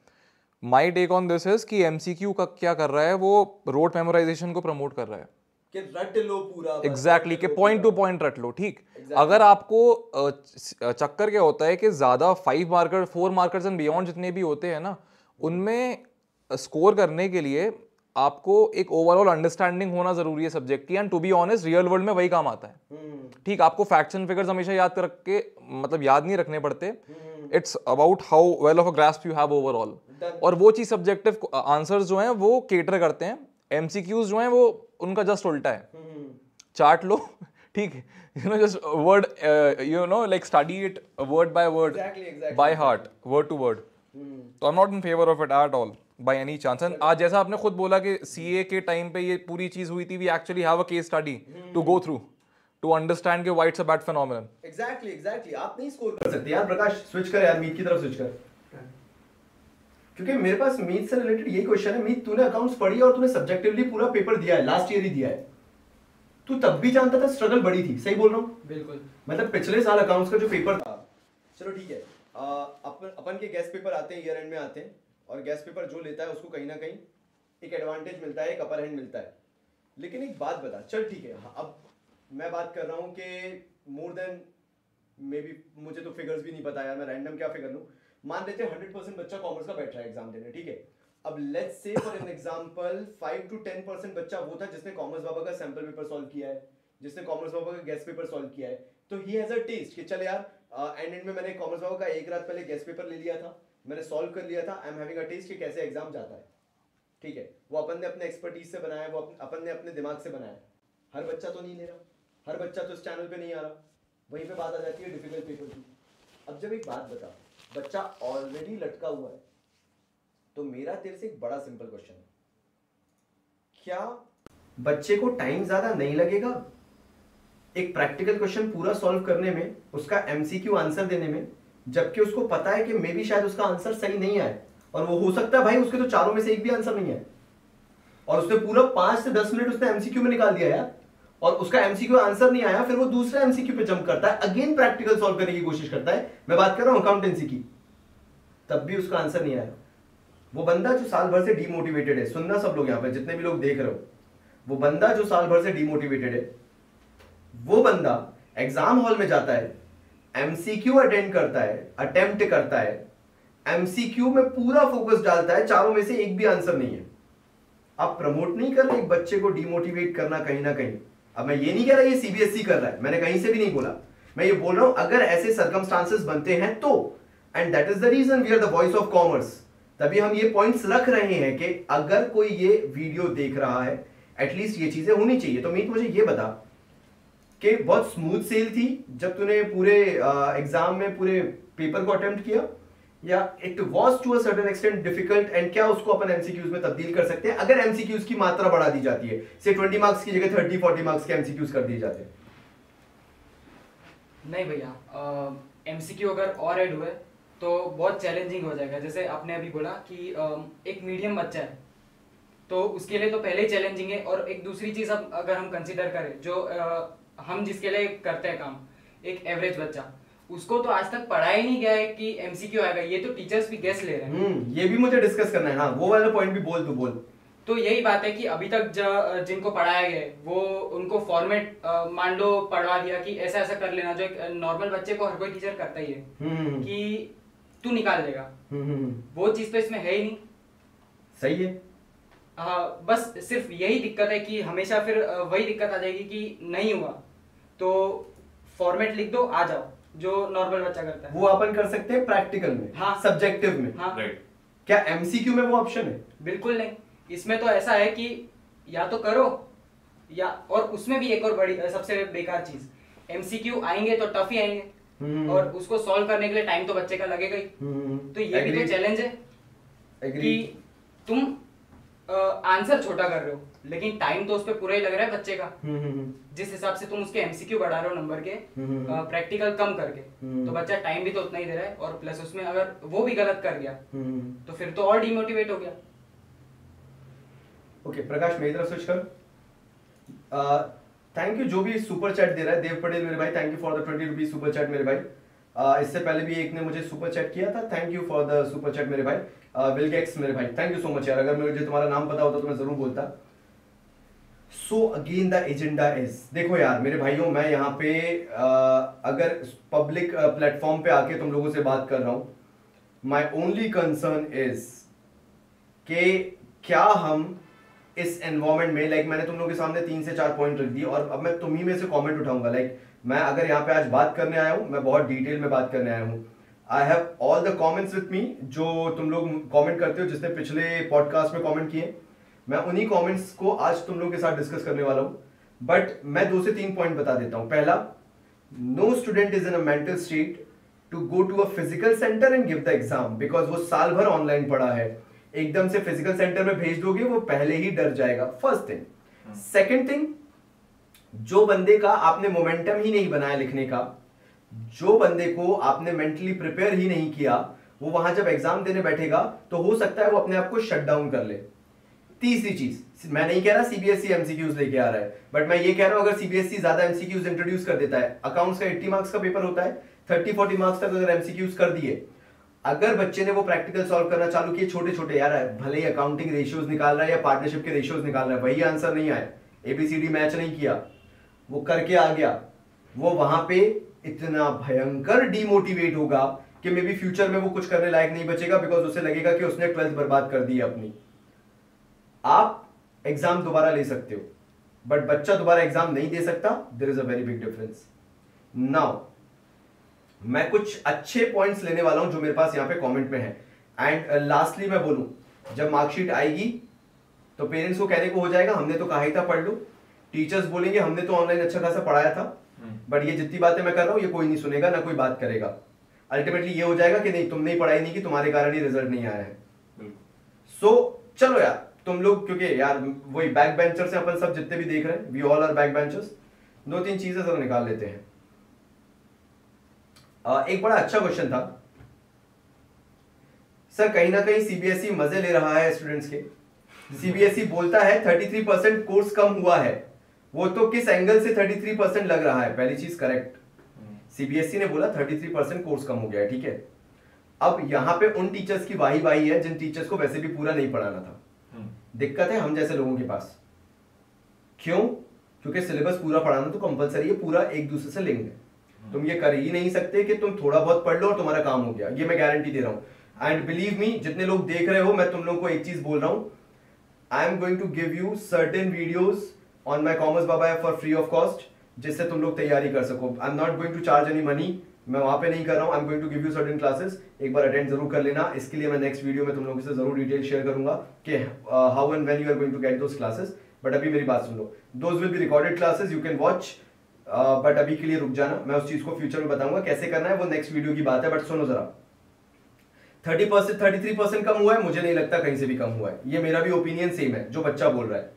My take on this is कि एमसीक्यू का क्या कर रहा है वो रोड मेमोराइजेशन को प्रमोट कर रहा है। कि रट लो पूरा एग्जैक्टली कि पॉइंट टू पॉइंट रट लो ठीक? Exactly. अगर आपको चक्कर क्या होता है कि ज़्यादा five marker four markers and beyond जितने भी होते हैं ना उनमें स्कोर करने के लिए आपको एक ओवरऑल अंडरस्टैंडिंग होना ज़रूरी है सब्जेक्ट की and to be honest real world में वही काम आता है। हम्म। ठीक आपको एंड फिगर्स हमेशा याद रख के मतलब याद नहीं रखने पड़ते। It's about how well of a grasp you have overall और वो चीज़ सब्जेक्टिव आंसर्स जो हैं वो केटर करते हैं। एमसीक्यूज जो हैं वो उनका जस्ट उल्टा है। चार्ट लो ठीक है। You know just word you know like study it word by word by heart word to word तो I am not in favour of it at all by any chance and आज जैसा आपने खुद बोला कि सीए के time पे ये पूरी चीज़ हुई थी we actually have a case study to go through to understand के why it's a bad phenomenon exactly exactly आप नहीं स्कोर कर सकते। यार प्रकाश स्विच कर यार मीट की तरफ़ स्विच कर। क्योंकि मेरे पास मीट से रिलेटेड ये क्वेश्चन है मीट तूने अकाउंट्स पढ़ी और तूने सब्जेक्टिवली पूरा पेपर दिया है लास्ट ईयर ही दिया है। तू तब भी जानता था स्ट्रगल बड़ी थी सही बोल रहा हूँ? बिल्कुल। मतलब पिछले साल अकाउंट्स का जो पेपर था। चलो ठीक है। अपन अपन के गैस पेपर आते हैं ईयर एंड में आते हैं और गैस पेपर जो लेता है उसको कहीं ना कहीं एक एडवांटेज मिलता है एक अपर हैंड मिलता है। लेकिन एक बात बता चल ठीक है हाँ, अब मैं बात कर रहा हूँ कि मोर देन मे बी मुझे तो फिगर्स भी नहीं पता यार मैं रैंडम क्या फिगर लूँ? मान लेते हैं हंड्रेड परसेंट बच्चा कॉमर्स का बैठ है एग्ज़ाम देने ठीक है? अब let's say for an example five to ten percent बच्चा वो था जिसने कॉमर्स बाबा का सैंपल पेपर सॉल्व किया है जिसने कॉमर्स बाबा का गेस्ट पेपर सॉल्व किया है। तो ही हैज़ अ टेस्ट कि चल यार एंड एंड में मैंने कॉमर्स बाबा का एक रात पहले गेस्ट पेपर ले लिया था मैंने सॉल्व कर लिया था I am having a test कि कैसे एग्ज़ाम जाता है। ठीक है? वो अपन ने अपने एक्सपर्टीज से बनाया वो अपन, ने अपने दिमाग से बनाया। हर बच्चा तो नहीं ले रहा हर बच्चा तो इस चैनल पे नहीं आ रहा। वहीं पे बात आ जाती है डिफ़िकल्ट पेपर की। अब जब एक बात बता बच्चा ऑलरेडी लटका हुआ है। तो मेरा तेरे से एक बड़ा सिंपल क्वेश्चन है। क्या बच्चे को टाइम ज़्यादा नहीं लगेगा? एक प्रैक्टिकल क्वेश्चन पूरा सॉल्व करने में, उसका एमसीक्यू आंसर देने में, जबकि उसको पता है कि मे भी शायद उसका आंसर सही नहीं आए। और वो हो सकता है भाई उसके तो चारों में से एक भी आंसर नहीं है और उसने पूरा पाँच से दस मिनट उसने एमसीक्यू में निकाल दिया यार। और उसका एमसीक्यू आंसर नहीं आया, फिर वो दूसरे एमसीक्यू पे जंप करता है अगेन प्रैक्टिकल सॉल्व करने की कोशिश करता है। मैं बात कर रहा हूँ अकाउंटेंसी की। तब भी उसका आंसर नहीं आया। वो बंदा जो साल भर से डीमोटिवेटेड है, सुनना सब लोग यहाँ पे, जितने भी लोग देख रहे हो, वो बंदा जो साल भर से डीमोटिवेटेड है, वो बंदा एग्ज़ाम हॉल में जाता है एमसीक्यू अटेंड करता है अटेम्प्ट करता है एमसीक्यू में पूरा फोकस डालता है, चारों में से एक भी आंसर नहीं है। आप प्रमोट नहीं कर रहे एक बच्चे को डिमोटिवेट करना कहीं ना कहीं। अब मैं ये नहीं कह रहा ये सीबीएसई कर रहा है। मैंने कहीं से भी नहीं बोला। मैं ये बोल रहा हूँ, अगर ऐसे सर्कमस्टांसेस बनते हैं तो। And that is the reason we are the voice of commerce तभी हम ये पॉइंट्स रख रहे हैं कि अगर कोई ये वीडियो देख रहा है एटलीस्ट ये चीज़ें होनी चाहिए। तो मीत मुझे ये बता कि बहुत स्मूथ सेल थी। जब तूने पूरे एग्ज़ाम में पूरे पेपर को अटेम्प्ट किया या it was to certain extent difficult and क्या उसको अपन एमसीक्यूज में तब्दील कर सकते हैं? अगर एमसीक्यूज की मात्रा बढ़ा दी जाती है से ट्वेंटी मार्क्स की जगह थर्टी फोर्टी मार्क्स के एमसीक्यूज कर दिए जाते हैं। नहीं भैया एमसीक्यू अगर और ऐड हुए तो बहुत चैलेंजिंग हो जाएगा। जैसे आपने अभी बोला कि अ, एक मीडियम बच्चा है तो उसके लिए तो पहले ही चैलेंजिंग है और एक दूसरी चीज़ अब अगर हम कंसीडर करें जो अ, हम जिसके लिए करते हैं काम एक एवरेज बच्चा। उसको तो आज तक पढ़ा ही नहीं गया है कि एमसीक्यू आएगा। ये तो टीचर्स भी गेस ले रहे हैं। हम्म ये भी मुझे डिस्कस करना है। हाँ वो वाला पॉइंट भी बोल तू बोल। तो यही बात है कि अभी तक जिनको पढ़ाया गया वो उनको फॉर्मेट मान लो पढ़वा दिया कि ऐसा ऐसा कर लेना जो एक नॉर्मल बच्चे को हर कोई टीचर करता ही है हम्म। कि तू निकाल देगा। हम्म, वो चीज़ तो इसमें है ही नहीं। सही है। हाँ बस सिर्फ़ यही दिक्कत है कि हमेशा फिर वही दिक्कत आ जाएगी कि नहीं हुआ। तो फॉर्मेट लिख दो आ जाओ। जो नॉर्मल बच्चा करता है। वो अपन कर सकते हैं प्रैक्टिकल में हाँ। सब्जेक्टिव में। हाँ। राइट क्या एमसीक्यू में वो ऑप्शन है? बिल्कुल नहीं। इसमें तो ऐसा है कि या तो करो या और उसमें भी एक और बड़ी सबसे बेकार चीज़। एमसीक्यू आएँगे तो टफ ही आएँगे। हम्म। और उसको सॉल्व करने के लिए टाइम तो बच्चे का लगेगा ही। हम्म, तो ये भी तो चैलेंज है agreed. कि तुम आंसर छोटा कर रहे हो। लेकिन टाइम तो उस पर पूरा ही लग रहा है बच्चे का। हम्म, हम्म, हम्म, जिस हिसाब से तुम उसके एमसीक्यू बढ़ा रहे हो नंबर के। प्रैक्टिकल कम करके। तो बच्चा टाइम भी तो उतना ही दे रहा है और प्लस उसमें अगर वो भी गलत कर गया। तो फिर तो और डिमोटिवेट हो गया। ओके प्रकाश मेरी तरफ़ स्विच कर? थैंक यू जो भी सुपर चैट दे रहा है देव पटेल मेरे भाई thank you for the twenty rupees super chat मेरे भाई। Uh, इससे पहले भी एक ने मुझे सुपर चैट किया था thank you for the super chat मेरे भाई। विलगेक्स मेरे भाई थैंक यू सो मच यार। अगर मुझे तुम्हारा नाम पता होता तो मैं ज़रूर बोलता। So again the agenda is देखो यार मेरे भाइयों मैं यहाँ पे uh, अगर पब्लिक प्लेटफॉर्म पे आके तुम लोगों से बात कर रहा हूँ माई ओनली कंसर्न इज़ कि क्या हम इस एनवायरमेंट में लाइक मैंने तुम लोगों के सामने तीन से चार पॉइंट रख दिए और अब मैं तुम ही में से कमेंट उठाऊँगा। लाइक like, मैं अगर यहाँ पे आज बात करने आया हूँ मैं बहुत डिटेल में बात करने आया हूँ। I have all the comments with me जो तुम लोग कॉमेंट करते हो जिसने पिछले पॉडकास्ट में कॉमेंट किए। मैं उन्हीं कमेंट्स को आज तुम लोगों के साथ डिस्कस करने वाला हूँ। बट मैं दो से तीन पॉइंट बता देता हूँ। पहला no student is in a mental state to go to a physical centre and give the exam because वो साल भर ऑनलाइन पढ़ा है। एकदम से फ़िज़िकल सेंटर में भेज दोगे वो पहले ही डर जाएगा। फ़र्स्ट थिंग सेकेंड थिंग जो बंदे का आपने मोमेंटम ही नहीं बनाया लिखने का जो बंदे को आपने मेंटली प्रिपेयर ही नहीं किया वो वहाँ जब एग्ज़ाम देने बैठेगा तो हो सकता है वो अपने आप को शट डाउन कर ले। तीसरी चीज़। मैं नहीं कह रहा सीबीएसई एमसीक्यूज लेके आ रहा है बट मैं ये कह रहा हूँ, अगर सीबीएसई ज़्यादा एमसीक्यूज इंट्रोड्यूस कर देता है अकाउंट्स का 80 मार्क्स का पेपर होता है 30 40 मार्क्स तक अगर एमसीक्यूज कर दिए, अगर बच्चे ने वो प्रैक्टिकल सॉल्व करना चालू किए छोटे छोटे यार, भले ही अकाउंटिंग रेशियोज निकाल रहा है या पार्टनरशिप के रेशियोज निकाल रहा है, वही आंसर नहीं आए एबीसीडी मैच नहीं किया। वो करके आ गया। वो वहाँ पे इतना भयंकर डिमोटिवेट होगा कि मे बी फ्यूचर में वो कुछ करने लायक नहीं बचेगा बिकॉज़ उसे लगेगा कि उसने ट्वेल्थ बर्बाद कर दी है अपनी। आप एग्ज़ाम दोबारा ले सकते हो बट बच्चा दोबारा एग्ज़ाम नहीं दे सकता there is a very big difference now मैं कुछ अच्छे पॉइंट्स लेने वाला हूँ जो मेरे पास यहाँ पे कमेंट में है। एंड लास्टली uh, मैं बोलूँ जब मार्कशीट आएगी तो पेरेंट्स को कहने को हो जाएगा हमने तो कहा ही था पढ़ लो। टीचर्स बोलेंगे हमने तो ऑनलाइन अच्छा खासा पढ़ाया था। बट ये जितनी बातें मैं कर रहा हूँ ये कोई नहीं सुनेगा ना कोई बात करेगा। अल्टीमेटली ये हो जाएगा कि नहीं तुमने ही पढ़ाई नहीं की तुम्हारे कारण ही रिज़ल्ट नहीं आया है। सो so, चलो यार तुम लोग क्योंकि यार वही बैक बेंचर से अपन सब जितने भी देख रहे हैं we all are back benchers दो तीन चीज़ें सब निकाल लेते हैं। आ, एक बड़ा अच्छा क्वेश्चन था। सर कहीं ना कहीं सीबीएसई e मज़े ले रहा है स्टूडेंट्स के। सीबीएसई e बोलता है 33 परसेंट कोर्स कम हुआ है। वो तो किस एंगल से 33 परसेंट लग रहा है? पहली चीज़ करेक्ट सीबीएसई ने बोला 33 परसेंट कोर्स कम हो गया है ठीक है। अब यहाँ पे उन टीचर्स की वाही वाही है जिन टीचर्स को वैसे भी पूरा नहीं पढ़ाना था। दिक्कत है हम जैसे लोगों के पास। क्यों? क्योंकि सिलेबस पूरा पढ़ाना तो कंपलसरी है पूरा एक दूसरे से लिंक है। हम्म। तुम ये कर ही नहीं सकते कि तुम थोड़ा बहुत पढ़ लो और तुम्हारा काम हो गया। ये मैं गारंटी दे रहा हूँ। एंड बिलीव मी जितने लोग देख रहे हो मैं तुम लोगों को एक चीज़ बोल रहा हूँ। I am going to give you certain videos on my commerce Baba for free of cost जिससे तुम लोग तैयारी कर सको। I am not going to charge any money मैं वहाँ पे नहीं कर रहा हूँ। I am going to give you certain classes एक बार अटेंड ज़रूर कर लेना। इसके लिए मैं नेक्स्ट वीडियो में तुम लोगों से ज़रूर डिटेल शेयर करूँगा कि how and when you are going to get those classes but अभी मेरी बात सुन। लो those will be recorded classes you can watch but अभी के लिए रुक जाना। मैं उस चीज़ को फ्यूचर में बताऊँगा कैसे करना है। वो नेक्स्ट वीडियो की बात है बट सुनो जरा। Thirty percent thirty three percent कम हुआ है। मुझे नहीं लगता कहीं से भी कम हुआ है। ये मेरा भी ओपिनियन सेम है, जो बच्चा बोल रहा है।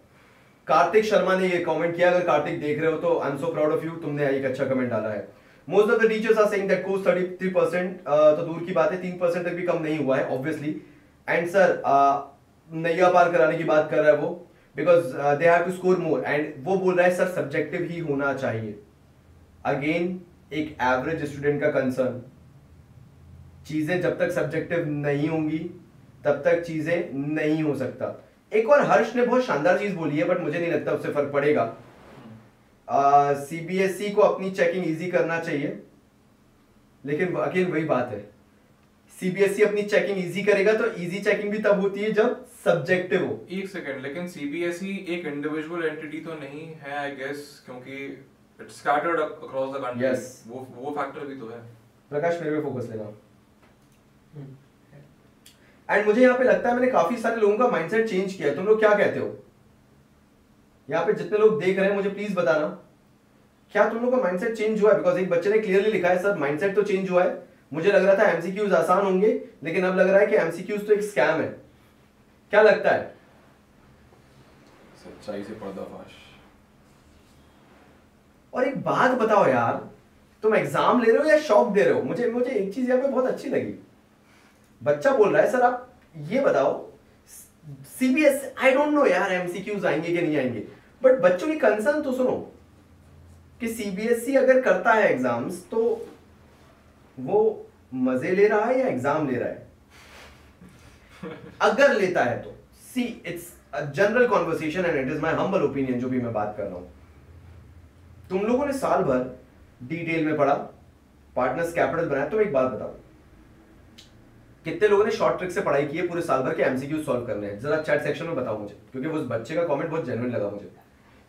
कार्तिक शर्मा ने ये कमेंट किया। अगर कार्तिक देख रहे हो तो I am so proud of you तुमने एक अच्छा कमेंट डाला है। Most of the teachers are saying that course 33 percent तो दूर की बात है, तीन परसेंट तक भी कम नहीं हुआ है ऑब्वियसली एंड सर नैया पार कराने की बात कर रहा है वो because they have to score more and वो बोल रहा है सर सब्जेक्टिव ही होना चाहिए. अगेन एक एवरेज स्टूडेंट का कंसर्न चीज़ें जब तक सब्जेक्टिव नहीं होंगी, तब तक चीज़ें नहीं हो सकता. एक और हर्ष ने बहुत शानदार चीज़ बोली है बट मुझे नहीं लगता उससे फ़र्क पड़ेगा. सीबीएसई को अपनी चेकिंग इजी करना चाहिए। लेकिन अगेन वही बात है। सीबीएसई अपनी चेकिंग इजी करेगा तो इजी चेकिंग भी तब होती है जब सब्जेक्टिव हो। एक सेकंड लेकिन सीबीएसई एक इंडिविजुअल एंटिटी तो नहीं है आई गेस क्योंकि it's scattered across the country yes. वो वो फैक्टर भी तो है। प्रकाश मेरे पे फोकस लेना एंड मुझे यहाँ पे लगता है मैंने काफ़ी सारे लोगों का माइंडसेट चेंज किया तुम लोग क्या कहते हो? यहाँ पे जितने लोग देख रहे हैं मुझे प्लीज़ बताना क्या तुम लोग का माइंडसेट चेंज हुआ है? बिकॉज़ एक बच्चे ने क्लियरली लिखा है सर माइंडसेट तो चेंज हुआ है। मुझे लग रहा था एमसीक्यूज आसान होंगे लेकिन अब लग रहा है कि एमसीक्यूज तो एक स्कैम है। क्या लगता है? सच्चाई से पर्दाफाश। और एक बात बताओ यार तुम एग्ज़ाम ले रहे हो या शॉक दे रहे हो? मुझे मुझे एक चीज़ यहाँ पे बहुत अच्छी लगी। बच्चा बोल रहा है सर आप ये बताओ सीबीएस आई डोंट नो यार एमसीक्यूज आएँगे कि नहीं आएँगे। बट बच्चों की कंसर्न तो सुनो कि सीबीएसई e अगर करता है एग्ज़ाम्स तो वो मज़े ले रहा है या एग्ज़ाम ले रहा है? अगर लेता है तो। See it's general conversation and it is my humble opinion जो भी मैं बात कर रहा हूँ। तुम लोगों ने साल भर डिटेल में पढ़ा पार्टनर्स कैपिटल बनाया तो एक बात बताओ कितने लोगों ने शॉर्ट ट्रिक से पढ़ाई की है पूरे साल भर के एमसीक्यू सॉल्व करने हैं? जरा चैट सेक्शन में बताओ मुझे, क्योंकि उस बच्चे का कमेंट बहुत जेनुइन लगा मुझे।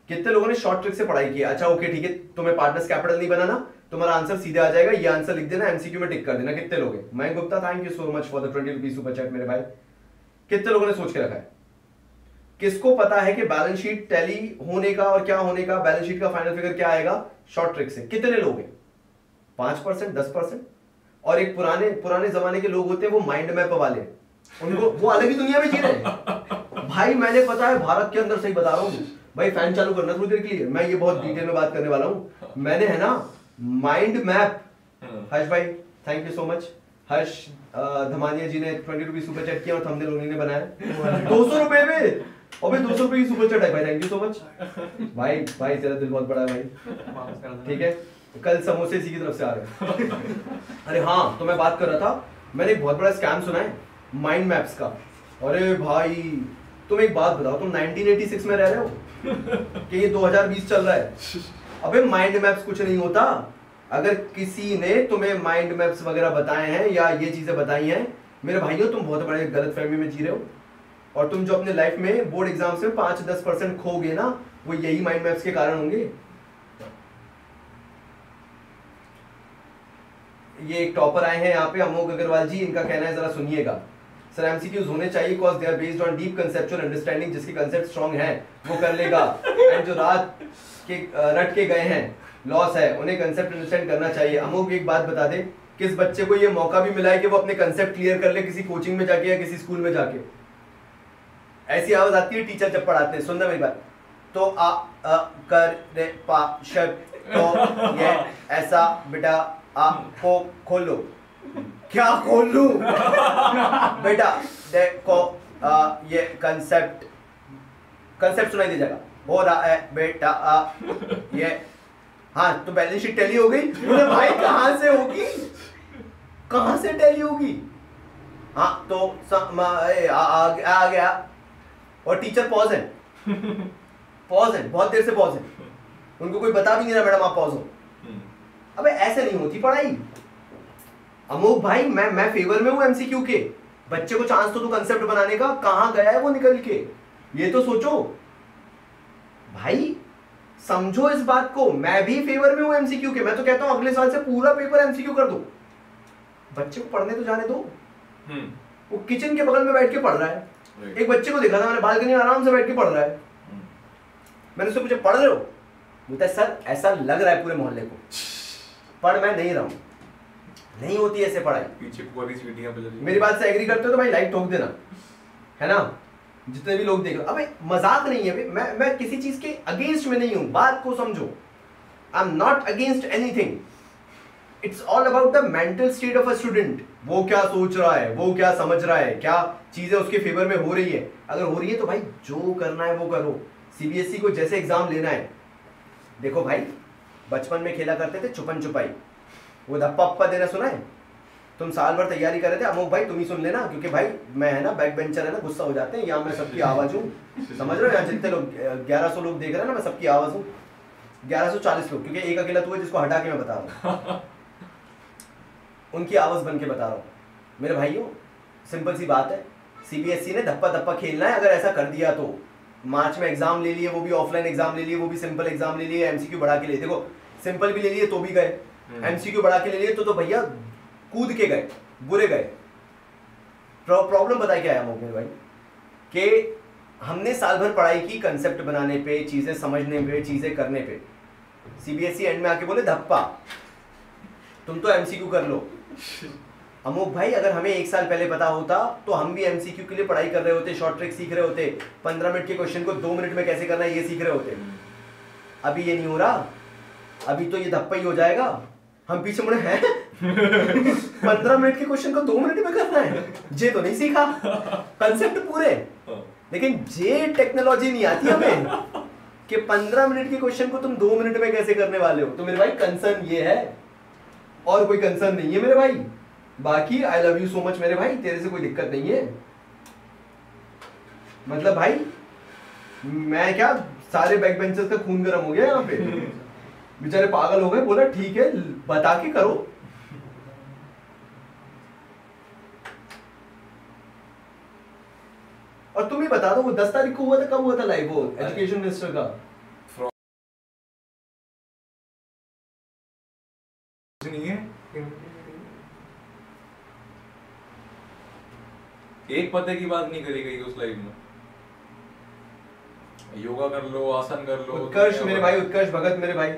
कितने लोगों ने शॉर्ट ट्रिक से पढ़ाई की अच्छा ओके ठीक है, तुम्हें पार्टनर्स कैपिटल नहीं बनाना, तुम्हारा आंसर सीधे आ जाएगा, ये आंसर लिख देना एमसीक्यू में टिक कर देना, कितने लोग मैं Gupta thank you so much for the twenty rupees super chat मेरे भाई। कितने लोगों ने सोच के रखा है? किसको पता है कि बैलेंस शीट टैली होने का और क्या होने का बैलेंस शीट का फाइनल फिगर क्या आएगा? शॉर्ट ट्रिक से। कितने लोग हैं? पाँच परसेंट दस परसेंट और एक पुराने पुराने जमाने के लोग होते हैं वो माइंड मैप वाले। उनको, वो अलग ही दुनिया में जी रहे हैं। भाई, मैंने पता है, भारत के अंदर सही बता रहा हूँ। भाई फ़ैन चालू करना थोड़ी देर के लिए। मैं ये बहुत डिटेल में बात करने वाला हूँ। मैंने है ना माइंड मैप हर्ष भाई thank you so much Harsh Dhamania ji ने ट्वेंटी रुपीज़ सुपर चैट किया और थंबनेल उन्हीं ने बनाया। दो सौ रुपए में। और भाई, दो सौ रुपए की सुपर चैट है भाई। थैंक यू सो मच भाई भाई, तेरा दिल बहुत बड़ा है भाई। ठीक है? कल समोसे इसी की तरफ़ से आ रहे अरे हाँ तो मैं बात कर रहा था मैंने एक बहुत बड़ा स्कैम सुना है माइंड मैप्स का। अरे भाई तुम एक बात बताओ तुम 1986 में रह रहे हो? कि ये 2020 चल रहा है? अबे माइंड मैप्स कुछ नहीं होता। अगर किसी ने तुम्हें माइंड मैप्स वगैरह बताए हैं या ये चीज़ें बताई हैं मेरे भाइयों तुम बहुत बड़े गलत फहमी में जी रहे हो। और तुम जो अपने लाइफ में बोर्ड एग्ज़ाम्स में पाँच दस परसेंट खोगे ना वो यही माइंड मैप्स के कारण होंगे। ये एक टॉपर आए हैं यहाँ पे अमोक अग्रवाल जी इनका कहना है जरा सुनिएगा। सर एमसीक्यूज होने चाहिए cause they are based on deep conceptual understanding जिसके कंसेप्ट स्ट्रांग है वो कर लेगा। एंड जो रात के रट के गए हैं लॉस है उन्हें कंसेप्ट अंडरस्टैंड करना चाहिए। अमोक एक बात बता दे किस बच्चे को ये मौका भी मिला है कि वो अपने कंसेप्ट क्लियर कर ले किसी कोचिंग में जाके या किसी स्कूल में जाके? ऐसी आवाज़ आती है टीचर जब पढ़ाते हैं। सुनना मेरी बात? तो आ, अ कर रे पा शब तो ये ऐसा बेटा आ को खोलो क्या खोल बेटा देखो आ, ये कंसेप्ट कंसेप्ट सुनाई दे जाएगा। हो रहा है बेटा आ, ये। हाँ तो बैलेंस शीट टैली हो गई? बोले भाई कहाँ से होगी? कहाँ से टैली होगी? हाँ तो सम, आ, आ, आ, आ गया। और टीचर पॉज है। पॉज है बहुत देर से पॉज है। उनको कोई बता भी नहीं रहा मैडम आप पॉज हो। अबे ऐसे नहीं होती पढ़ाई। अमोक भाई मैं मैं फेवर में हूँ एमसीक्यू के। बच्चे को चांस तो तू कंसेप्ट बनाने का कहाँ गया है वो निकल के? ये तो सोचो। भाई समझो इस बात को मैं भी फेवर में हूँ एमसीक्यू के। मैं तो कहता हूँ अगले साल से पूरा पेपर एमसीक्यू कर दो। बच्चे को पढ़ने तो जाने दो। वो किचन के बगल में बैठ के पढ़ रहा है। एक बच्चे को देखा था मैंने बालकनी में आराम से बैठ के पढ़ रहा है। मैंने उससे पूछा पढ़ रहे हो? बोलता है सर ऐसा लग रहा है पूरे मोहल्ले को। पढ़ मैं नहीं रहा हूँ। नहीं होती ऐसे पढ़ाई। पीछे मेरी बात से एग्री करते हो तो भाई लाइक ठोक देना। है ना? जितने भी लोग देख रहे अबे मज़ाक नहीं है। मैं मैं किसी चीज़ के अगेंस्ट में नहीं हूँ। बात को समझो। I am not against anything it's all about the mental state of a student वो क्या सोच रहा है वो क्या समझ रहा है क्या चीज़ें उसके फेवर में हो रही है। अगर हो रही है तो भाई जो करना है वो करो। सीबीएसई को जैसे एग्ज़ाम लेना है। देखो भाई बचपन में खेला करते थे छुपन छुपाई। वो धप्पा अप्पा देना सुना है? तुम साल भर तैयारी कर रहे थे? अमोक भाई तुम ही सुन लेना क्योंकि भाई मैं है ना बैक बेंचर है ना गुस्सा हो जाते हैं यहाँ मैं सबकी आवाज़ हूँ। समझ रहे हो यहाँ जितने लोग ग्यारह सौ लोग देख रहे हैं ना मैं सबकी आवाज़ हूँ। ग्यारह सौ चालीस लोग क्योंकि एक अकेला तू है जिसको हटा के मैं बता रहा हूँ। उनकी आवाज़ बन के बता रहा हूँ। मेरे भाइयों सिंपल सी बात है सीबीएसई ने धप्पा धप्पा खेलना है अगर ऐसा कर दिया तो। मार्च में एग्ज़ाम ले लिए वो भी ऑफलाइन एग्ज़ाम ले लिए वो भी सिंपल एग्ज़ाम ले लिए एमसीक्यू बढ़ा के लिए। देखो सिंपल भी ले लिए तो भी गए। एमसीक्यू बढ़ा के ले लिए तो तो भैया कूद के गए बुरे गए। प्रॉब्लम बताए क्या है मेरे भाई? कि हमने साल भर पढ़ाई की कंसेप्ट बनाने पे चीज़ें समझने पे चीज़ें करने पे। सीबीएसई एंड में आके बोले धप्पा। तुम तो एमसीक्यू कर लो। अमोक भाई अगर हमें एक साल पहले पता होता तो हम भी एमसीक्यू के लिए पढ़ाई कर रहे होते शॉर्ट ट्रिक सीख रहे होते। पंद्रह मिनट के क्वेश्चन को दो मिनट में कैसे करना है ये सीख रहे होते। अभी ये नहीं हो रहा। अभी तो ये धप्पा ही हो जाएगा। हम पीछे मुड़े हैं। पंद्रह मिनट के क्वेश्चन को दो मिनट में करना है। जे तो नहीं सीखा। कंसेप्ट पूरे। लेकिन जे टेक्नोलॉजी नहीं आती हमें कि पंद्रह मिनट के क्वेश्चन को तुम दो मिनट में कैसे करने वाले हो? तो मेरे भाई कंसर्न ये है। और कोई कंसर्न नहीं है मेरे भाई। बाकी I love you so much मेरे भाई तेरे से कोई दिक्कत नहीं है। मतलब भाई मैं क्या सारे बैक बेंचर्स का खून गर्म हो गया यहाँ पे? बेचारे पागल हो गए बोला ठीक है बता के करो। और तुम ही बता दो वो दस तारीख को हुआ था कब हुआ था लाइव वो एजुकेशन मिनिस्टर का कुछ नहीं है एक पते की बात नहीं करी गई उस लाइव में। योगा कर लो आसन कर लो उत्कर्ष मेरे भाई उत्कर्ष भगत मेरे भाई।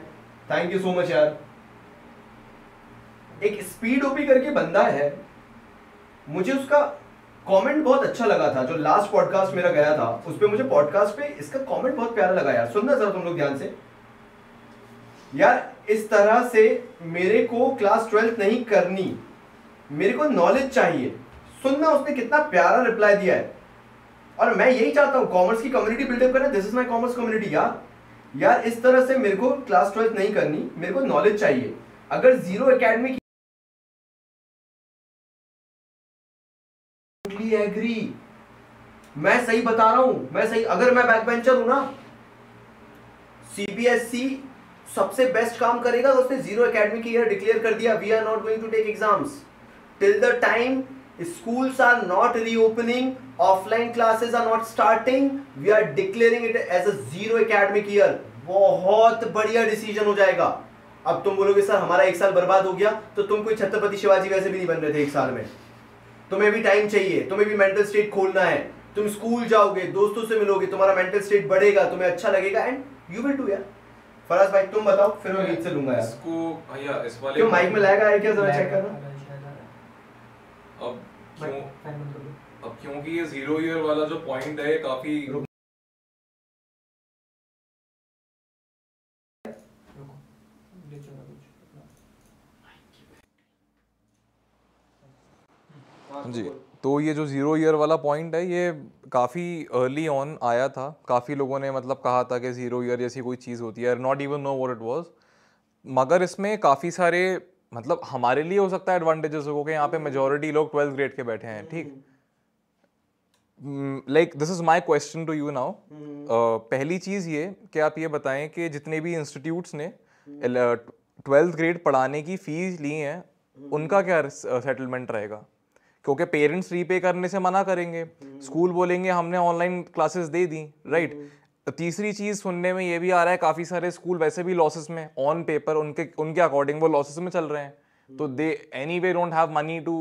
थैंक यू सो मच यार। एक स्पीड ओपी करके बंदा है। मुझे उसका कमेंट बहुत अच्छा लगा था जो लास्ट पॉडकास्ट मेरा गया था। उस पे मुझे पॉडकास्ट पे इसका कमेंट बहुत प्यारा लगा यार। सुनना जरा तुम लोग ध्यान से। यार इस तरह से मेरे को क्लास ट्वेल्थ नहीं करनी। मेरे को नॉलेज चाहिए। सुनना उसने कितना प्यारा रिप्लाई दिया है। और मैं यही चाहता हूँ कॉमर्स की कम्युनिटी बिल्डअप करना this is my commerce community यार। यार, इस तरह से मेरे को क्लास ट्वेल्थ नहीं करनी। मेरे को नॉलेज चाहिए। अगर ज़ीरो एकेडमी की एग्री मैं सही बता रहा हूँ। मैं सही, अगर मैं बैक बेंचर हूँ ना सीबीएसई सबसे बेस्ट काम करेगा उसने ज़ीरो एकेडमिक ईयर डिक्लेयर कर दिया। We are not going to take exams till the time schools are not reopening. Offline classes are not starting. We are declaring it as a zero academic year. बहुत बढ़िया decision हो जाएगा। अब तुम बोलोगे sir हमारा एक साल बर्बाद हो गया। तो तुम कोई छत्रपति शिवाजी वैसे भी नहीं बन रहे थे एक साल में। तुम्हें भी टाइम चाहिए। तुम्हें भी मेंटल स्टेट खोलना है। तुम स्कूल जाओगे दोस्तों से मिलोगे तुम्हारा मेंटल स्टेट बढ़ेगा तुम्हें अच्छा लगेगा एंड यू विल डू यार फराज भाई तुम बताओ फिर मैं मीत से लूँगा यार इसको भैया इस वाले क्यों माइक में आया क्या? जरा चेक करना। अब क्यों अब क्योंकि ये ज़ीरो ईयर वाला जो पॉइंट है ये काफ़ी जी तो ये जो ज़ीरो ईयर वाला पॉइंट है ये काफ़ी अर्ली ऑन आया था। काफ़ी लोगों ने मतलब कहा था कि ज़ीरो ईयर जैसी कोई चीज़ होती है। Not even know what it was मगर इसमें काफ़ी सारे मतलब हमारे लिए हो सकता है एडवांटेजेस हो कि यहाँ पे मेजोरिटी लोग ट्वेल्थ ग्रेड के बैठे हैं ठीक? Like this is my question to you now पहली चीज़ ये कि आप ये बताएँ कि जितने भी इंस्टीट्यूट्स ने ट्वेल्थ ग्रेड पढ़ाने की फ़ीस ली हैं उनका क्या सेटलमेंट रहेगा? क्योंकि पेरेंट्स रीपे करने से मना करेंगे। स्कूल बोलेंगे हमने ऑनलाइन क्लासेस दे दी राइट तीसरी चीज़ सुनने में ये भी आ रहा है काफ़ी सारे स्कूल वैसे भी लॉसेस में ऑन पेपर उनके उनके अकॉर्डिंग वो लॉसेस में चल रहे हैं। तो they anyway don't have money to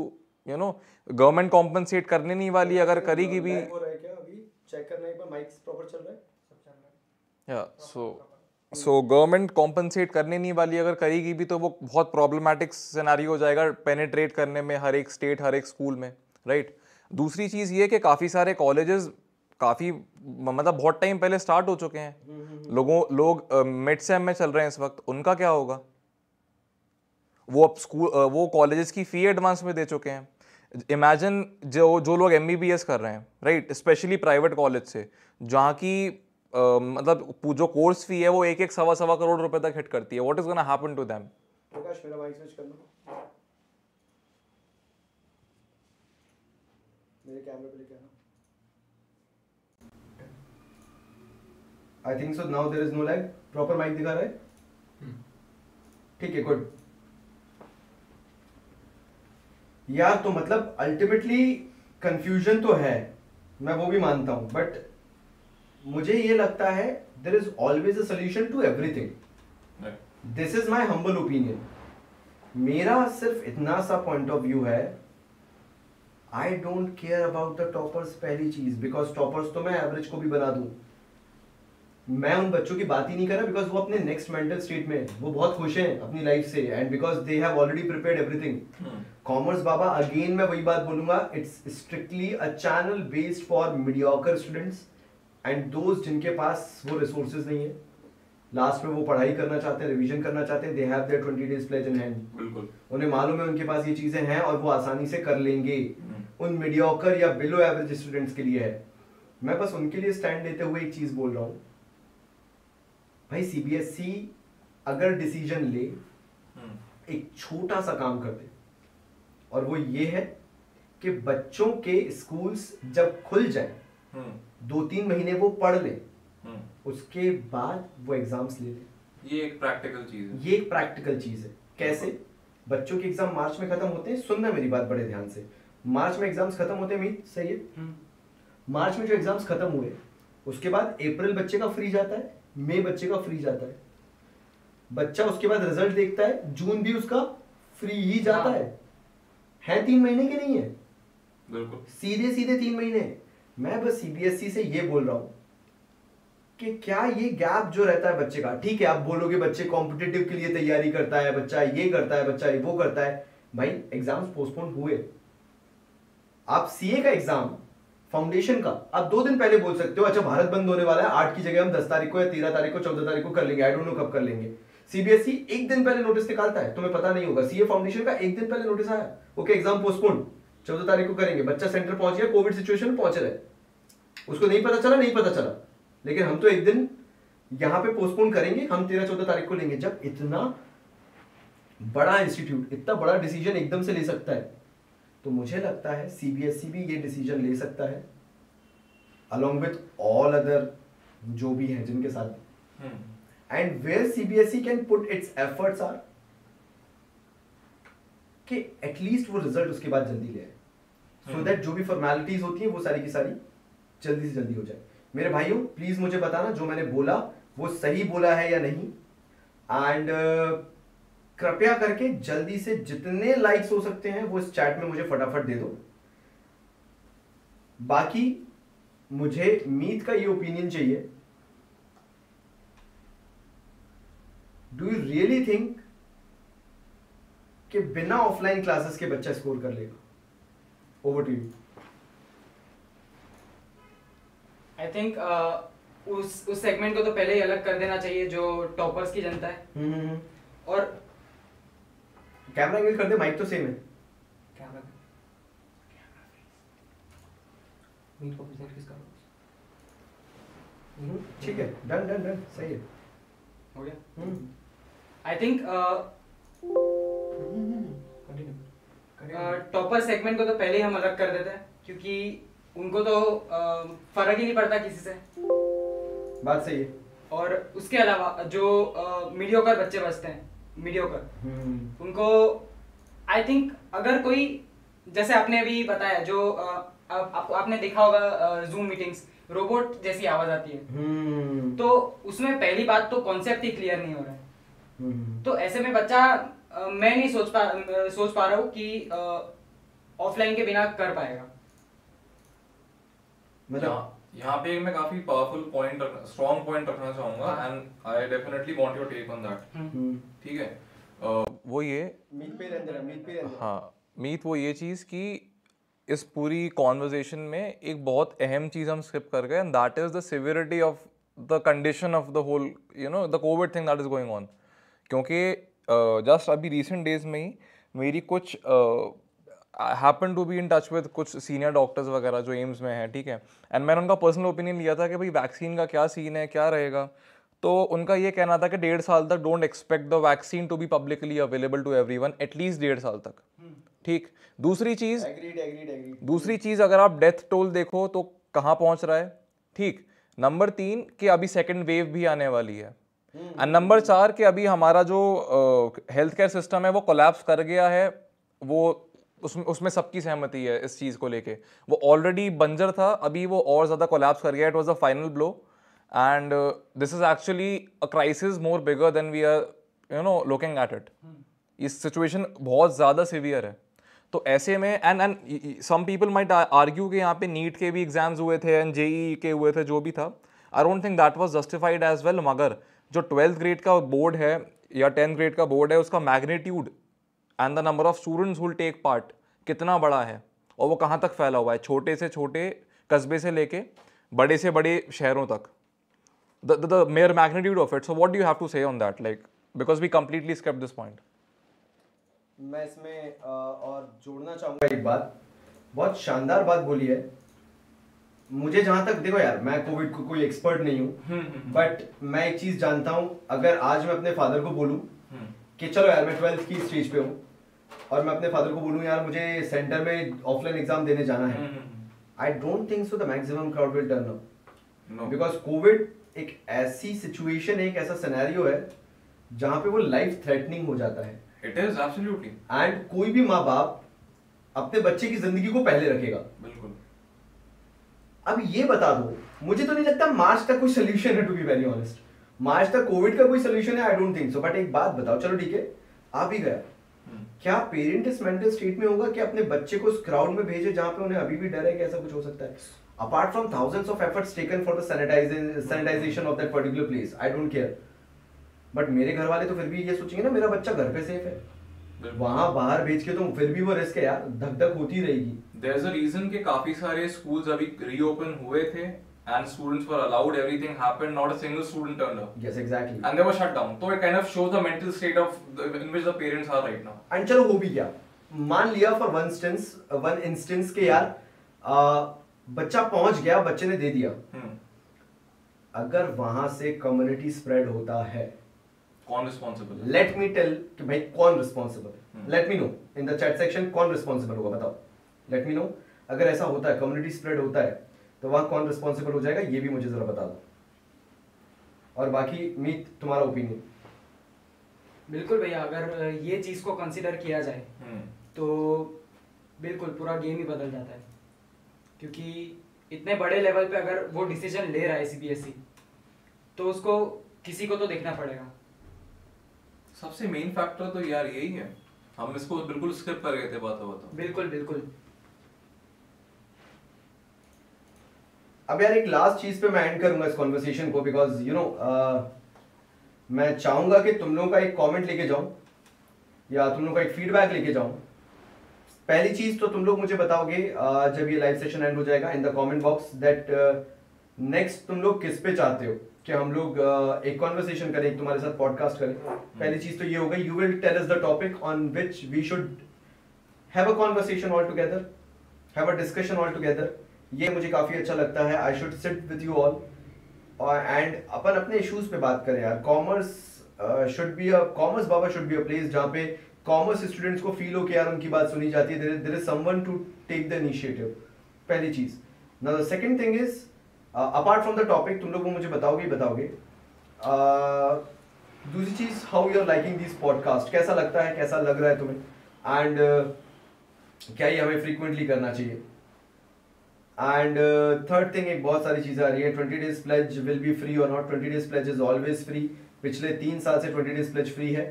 you know government compensate करने नहीं वाली अगर करेगी भी। सो सो गवर्नमेंट कॉम्पनसेट करने नहीं वाली अगर करेगी भी तो वो बहुत प्रॉब्लमेटिक सिनारी हो जाएगा पेनेट्रेट करने में हर एक स्टेट हर एक स्कूल में राइट right? दूसरी चीज़ ये कि काफ़ी सारे कॉलेजेस काफ़ी मतलब बहुत टाइम पहले स्टार्ट हो चुके हैं। लोगों लोग मिड सेम में चल रहे हैं इस वक्त। उनका क्या होगा? वो अब स्कूल वो कॉलेजेस की फ़ी एडवांस में दे चुके हैं। इमेजिन जो जो लोग एमबीबीएस कर रहे हैं राइट स्पेशली प्राइवेट कॉलेज से जहाँ की uh, मतलब जो कोर्स फ़ी है वो एक एक सवा सवा करोड़ रुपए तक हिट करती है। What is gonna happen to them मेरे कैमरे पे लेके आना। I think so now there is no lag proper mic दिखा रहा है? ठीक है गुड यार तो मतलब अल्टीमेटली कंफ्यूजन तो है मैं वो भी मानता हूँ बट मुझे ये लगता है there is always a solution to everything this is my humble opinion मेरा सिर्फ़ इतना सा पॉइंट ऑफ़ व्यू है I don't care about the toppers पहली चीज़ बिकॉज़ टॉपर्स तो मैं एवरेज को भी बना दूँ। मैं उन बच्चों की बात ही नहीं कर रहा बिकॉज़ वो अपने नेक्स्ट मेंटल स्टेट में वो बहुत खुश हैं अपनी लाइफ से and because they have already prepared everything commerce Baba again मैं वही बात बोलूँगा it's strictly a channel based for mediocre students and दोस्त जिनके पास वो रिसोर्सेज नहीं है। लास्ट में वो पढ़ाई करना चाहते हैं रिवीजन करना चाहते हैं they have their 20 days pledge in hand बिल्कुल। उन्हें मालूम है उनके पास ये चीज़ें हैं और वो आसानी से कर लेंगे। हम्म। उन मीडियोकर या बिलो एवरेज स्टूडेंट्स के लिए है। मैं बस उनके लिए स्टैंड लेते हुए एक चीज़ बोल रहा हूँ। भाई सीबीएसई अगर डिसीज़न ले हम्म। एक छोटा सा काम कर दे। और वो ये है कि बच्चों के स्कूल्स जब खुल जाए हम्म। दो तीन महीने वो पढ़ ले हम्म। उसके बाद वो एग्ज़ाम्स ले ले। ये एक प्रैक्टिकल चीज़ है। ये एक प्रैक्टिकल चीज़ है। कैसे? बच्चों के एग्ज़ाम मार्च में खत्म होते हैं सुनना मेरी बात बड़े ध्यान से। मार्च में एग्ज़ाम्स खत्म होते हैं मीत सही है? मार्च में जो एग्ज़ाम्स खत्म हुए उसके बाद अप्रैल बच्चे का फ्री जाता है। मई बच्चे का फ्री जाता है। बच्चा उसके बाद रिज़ल्ट देखता है जून भी उसका फ्री ही जाता है। है। तीन महीने के नहीं है? बिल्कुल। सीधे सीधे तीन महीने। मैं बस सीबीएसई e से ये बोल रहा हूँ कि क्या ये गैप जो रहता है बच्चे का ठीक है आप बोलोगे बच्चे कॉम्पिटेटिव के लिए तैयारी करता है बच्चा ये करता है बच्चा वो करता है। भाई एग्ज़ाम्स पोस्टपोन हुए। आप सीए का एग्ज़ाम फाउंडेशन का। आप दो दिन पहले बोल सकते हो अच्छा भारत बंद होने वाला है, आठ की जगह हम दस तारीख को या तेरह तारीख को, चौदह तारीख को कर लेंगे आई डोंट नो कब कर लेंगे। सीबीएसई e एक दिन पहले नोटिस निकालता है, तुम्हें पता नहीं होगा। सीए फाउंडेशन का एक दिन पहले नोटिस आया। ओके एग्ज़ाम पोस्टपोन चौदह तारीख को करेंगे। बच्चा सेंटर पहुँच गया कोविड सिचुएशन पहुँच रहे उसको नहीं पता चला, नहीं पता चला। लेकिन हम तो एक दिन यहाँ पे पोस्टपोन करेंगे, हम तेरह, चौदह तारीख को लेंगे। जब इतना बड़ा इंस्टीट्यूट इतना बड़ा डिसीज़न एकदम से ले सकता है तो मुझे लगता है सीबीएसई e भी ये डिसीज़न ले सकता है अलॉन्ग विथ ऑल अदर जो भी हैं जिनके साथ। and where cbse can put its efforts are कि एटलीस्ट वो रिज़ल्ट उसके बाद जल्दी ले आए। सो हम्म। दैट जो भी फॉर्मेलिटीज होती है वो सारी की सारी जल्दी से जल्दी हो जाए। मेरे भाइयों प्लीज़ मुझे बताना जो मैंने बोला वो सही बोला है या नहीं? एंड कृपया करके जल्दी से जितने लाइक्स हो सकते हैं वो इस चैट में मुझे फटाफट दे दो। बाकी मुझे मीत का ये ओपिनियन चाहिए। डू यू रियली थिंक कि बिना ऑफलाइन क्लासेस के बच्चा स्कोर कर लेगा? Over to you I think उस उस सेगमेंट को तो पहले ही अलग कर देना चाहिए जो टॉपर्स की जनता है। mm -hmm. और कैमरा एंगल कर दे माइक तो सेम है। कैमरा मीट को प्रेजेंट किसका हम्म, ठीक है। डन डन डन सही है। हो गया? आई थिंक टॉपर सेगमेंट को तो पहले ही हम अलग कर देते हैं क्योंकि उनको तो uh, फ़र्क ही नहीं पड़ता किसी से। बात सही है। और उसके अलावा जो मीडियोकर बच्चे बचते हैं मीडियोकर हम्म, उनको आई थिंक अगर कोई जैसे आपने अभी बताया जो आप, आप, आपने देखा होगा जूम मीटिंग्स रोबोट जैसी आवाज़ आती है। हम्म, तो उसमें पहली बात तो कॉन्सेप्ट ही क्लियर नहीं हो रहा है। हम्म, तो ऐसे में बच्चा मैं नहीं सोच पा सोच पा रहा हूँ कि ऑफलाइन के बिना कर पाएगा। मतलब यहाँ पे मैं काफ़ी पावरफुल पॉइंट स्ट्रॉन्ग पॉइंट रखना चाहूँगा। And I definitely want your take on that हम्म, ठीक है? अ, वो ये मीत पे रहने दे, मीत पे रहने दे। हाँ मीत वो ये चीज़ कि इस पूरी कॉन्वर्जेशन में एक बहुत अहम चीज़ हम स्किप कर गए and that is the severity of the condition of the whole you know the covid thing that is going on क्योंकि जस्ट अभी रिसेंट डेज़ में ही मेरी कुछ happen to be in touch with कुछ सीनियर डॉक्टर्स वगैरह जो AIIMS में हैं ठीक है? एंड मैंने उनका पर्सनल ओपिनियन लिया था कि भाई वैक्सीन का क्या सीन है क्या रहेगा? तो उनका ये कहना था कि डेढ़ साल तक don't expect the vaccine to be publicly available to everyone at least डेढ़ साल तक ठीक? दूसरी चीज़ Agreed, agreed, agreed. दूसरी चीज़ अगर आप डेथ टोल देखो तो कहाँ पहुँच रहा है? ठीक? नंबर तीन कि अभी सेकेंड वेव भी आने वाली है। एंड नंबर चार कि अभी हमारा जो हेल्थ केयर सिस्टम है वो कोलैप्स कर गया है वो उसमें उसमें सबकी सहमति है इस चीज़ को लेके। वो ऑलरेडी बंजर था अभी वो और ज़्यादा कोलैप्स कर गया it was a final blow and this is actually a crisis more bigger than we are you know looking at it इस सिचुएशन बहुत ज़्यादा सिवियर है। तो ऐसे में and and some people might argue कि यहाँ पे नीट के भी एग्ज़ाम्स हुए थे एंड जेई के हुए थे जो भी था। I don't think that was justified as well मगर जो ट्वेल्थ ग्रेड का बोर्ड है या टेंथ ग्रेड का बोर्ड है उसका magnitude and the number of students will take part कितना बड़ा है? और वो कहाँ तक फैला हुआ है? छोटे से छोटे कस्बे से लेके बड़े से बड़े शहरों तक। The, the, the mere magnitude of it. So what do you have to say on that? Like because we completely skipped this point. मैं इसमें और जोड़ना चाहूँगा एक बात। बहुत शानदार बात बोली है। मुझे जहाँ तक देखो यार मैं कोविड को कोई एक्सपर्ट नहीं हूँ। बट मैं एक चीज़ जानता हूँ। अगर आज मैं अपने फादर को बोलूँ कि चलो यार मैं ट्वेल्थ की स्टेज पे हूँ। और मैं अपने फादर को बोलूँ यार मुझे सेंटर में ऑफलाइन एग्ज़ाम देने जाना है. I don't think so the maximum crowd will turn up because covid एक ऐसी सिचुएशन है एक ऐसा सिनेरियो है जहाँ पे वो लाइफ थ्रेटनिंग हो जाता है। It is absolutely. एंड कोई भी माँ बाप अपने बच्चे की ज़िंदगी को पहले रखेगा। बिल्कुल। अब ये बता दो मुझे तो नहीं लगता मार्च तक कोई सोल्यूशन है to be very honest March तक कोविड का कोई सोल्यूशन है I don't think so but एक बात बताओ चलो ठीक है आ भी गया क्या पेरेंट इस मेंटल स्टेट में होगा कि अपने बच्चे को उस क्राउड में भेजे जहाँ पे उन्हें अभी भी डर है कि ऐसा कुछ हो सकता है? Apart from thousands of efforts taken for the sanitization of that particular place I don't care but मेरे घर वाले तो फिर भी ये सोचेंगे ना मेरा बच्चा घर पे सेफ़ है। वहाँ बाहर भेज के तो फिर भी वो रिस्क है यार धक धक होती रहेगी। There's a reason कि काफ़ी सारे schools अभी reopen हुए थे and students were allowed everything happened not a single student turned up yes exactly and they were shut down so it kind of shows the mental state of the, in which the parents are right now and चलो हो भी गया मान लिया for one instance one instance के यार आ, बच्चा पहुँच गया बच्चे ने दे दिया hmm. अगर वहाँ से कम्युनिटी स्प्रेड होता है कौन responsible है लेट मी टेल कि भाई कौन responsible hmm. Let me know in the chat section कौन रिस्पॉन्सिबल होगा बताओ लेट मी नो अगर ऐसा होता है कम्युनिटी स्प्रेड होता है तो वहाँ कौन रिस्पॉन्सिबल हो जाएगा ये भी मुझे जरा बता दो। और बाकी मीत तुम्हारा ओपिनियन बिल्कुल भैया अगर ये चीज़ को कंसिडर किया जाए तो बिल्कुल पूरा गेम ही बदल जाता है। क्योंकि इतने बड़े लेवल पे अगर वो डिसीज़न ले रहा है सीबीएसई तो उसको किसी को तो देखना पड़ेगा। सबसे मेन फैक्टर तो यार यही है। हम इसको बिल्कुल स्किप कर गए थे बातों बातों बिल्कुल बिल्कुल। अब यार एक लास्ट चीज़ पे मैं एंड करूँगा इस कॉन्वर्सेशन को बिकॉज़ यू नो मैं चाहूँगा कि तुम लोगों का एक कमेंट लेके जाऊँ या तुम लोगों का एक फीडबैक लेके जाऊँ। पहली चीज़ तो तुम लोग मुझे बताओगे uh, जब ये लाइव सेशन एंड हो जाएगा in the comment box that next तुम लोग किस पे चाहते हो कि हम लोग uh, एक कॉन्वर्सेशन करें तुम्हारे साथ पॉडकास्ट करें। पहली चीज़ तो ये हो गई you will tell the topic on which we should have a conversation all together have a discussion all together ये मुझे काफ़ी अच्छा लगता है. I should sit with you all and अपन अपने इश्यूज़ पे बात करें यार. Commerce should be a commerce Baba should be a place जहाँ पे कॉमर्स स्टूडेंट्स को फील हो कि यार उनकी बात सुनी जाती है. There is someone to take the initiative पहली चीज़. Now the second thing is apart from the topic तुम लोग वो मुझे बताओगे ही बताओगे. Uh, दूसरी चीज़ how you are liking this podcast कैसा लगता है? कैसा लग रहा है तुम्हें? एंड uh, क्या ये हमें फ्रीक्वेंटली करना चाहिए? एंड थर्ड थिंग एक बहुत सारी चीज़ें आ रही है twenty days pledge will be free और not twenty days pledge is always free पिछले तीन साल से ट्वेंटी डेज़ प्लेज फ्री है.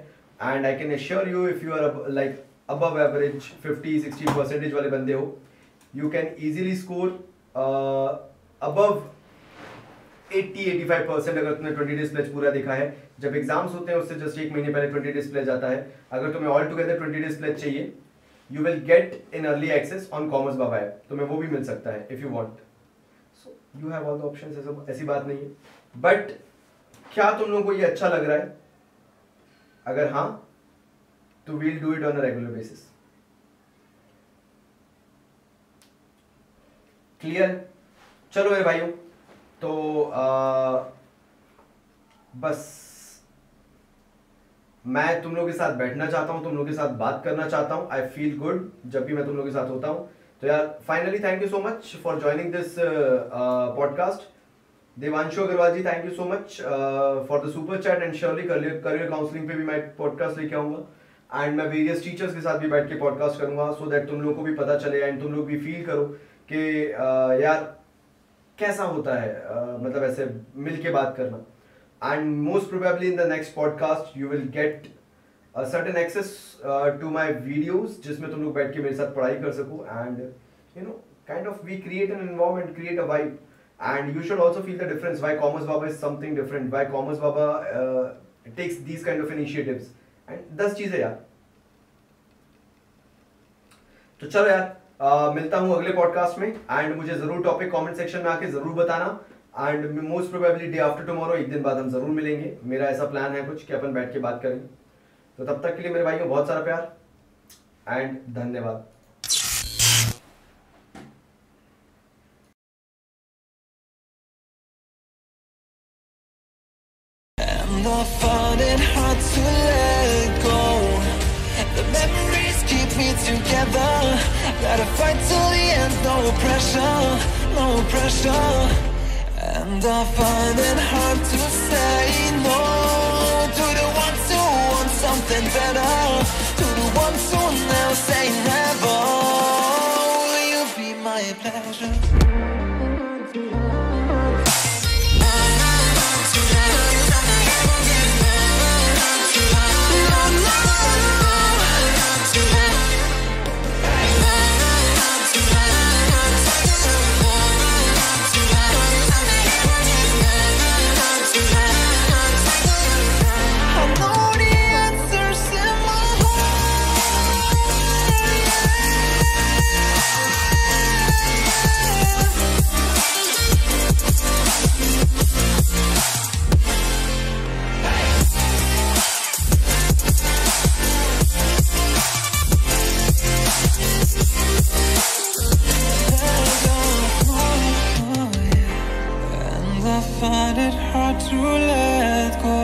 And I can assure you if you are like above average fifty sixty percentage वाले बंदे हो you can easily score above 80-85 percent अगर तुमने 20 डेज़ प्लेज पूरा देखा है. जब एग्ज़ाम्स होते हैं, उससे जस्ट एक महीने पहले 20 डेज़ प्लेज आता है. अगर तुम्हें ऑल टुगेदर 20 डेज़ प्लेज चाहिए you will get in early access on commerce Baba app तुम्हें वो भी मिल सकता है if you want so you have all the options ऐसा ऐसी बात नहीं है। बट क्या तुम लोगों को ये अच्छा लग रहा है? अगर हाँ तो we'll do it on a regular basis clear चलो मेरे भाइयों तो आ, बस। मैं तुम लोगों के साथ बैठना चाहता हूँ तुम लोगों के साथ बात करना चाहता हूँ। आई फील गुड जब भी मैं तुम लोगों के साथ होता हूँ। तो यार finally thank you so much for joining this podcast Devanshu Agrawal ji thank you so much for the super chat and surely career counselling पे भी मैं पॉडकास्ट लेके आऊँगा। एंड मैं वेरियस टीचर्स के साथ भी बैठ के पॉडकास्ट करूँगा सो दैट तुम लोग को भी पता चले एंड तुम लोग भी फील करो कि uh, यार कैसा होता है uh, मतलब ऐसे मिल के बात करना। And most probably in the next podcast you will get certain access to my videos जिसमें तुम लोग बैठ के मेरे साथ पढ़ाई कर सको and you know kind of we create an environment create a vibe and you should also feel the difference why commerce baba is something different why commerce baba uh, takes these kind of initiatives. And दस चीज़ें यार। तो चलो यार uh, मिलता हूँ अगले podcast में। एंड मुझे ज़रूर टॉपिक कमेंट सेक्शन में आके ज़रूर बताना। And most probability after tomorrow एक दिन बाद हम ज़रूर मिलेंगे। मेरा ऐसा प्लान है कुछ कि अपन बैठ के बात करें। तो तब तक के लिए मेरे भाई को बहुत सारा प्यार। एंड धन्यवाद। And I find it hard to say no to the ones who want something better. To the ones who never say never. Will you be my pleasure? it hard to let go.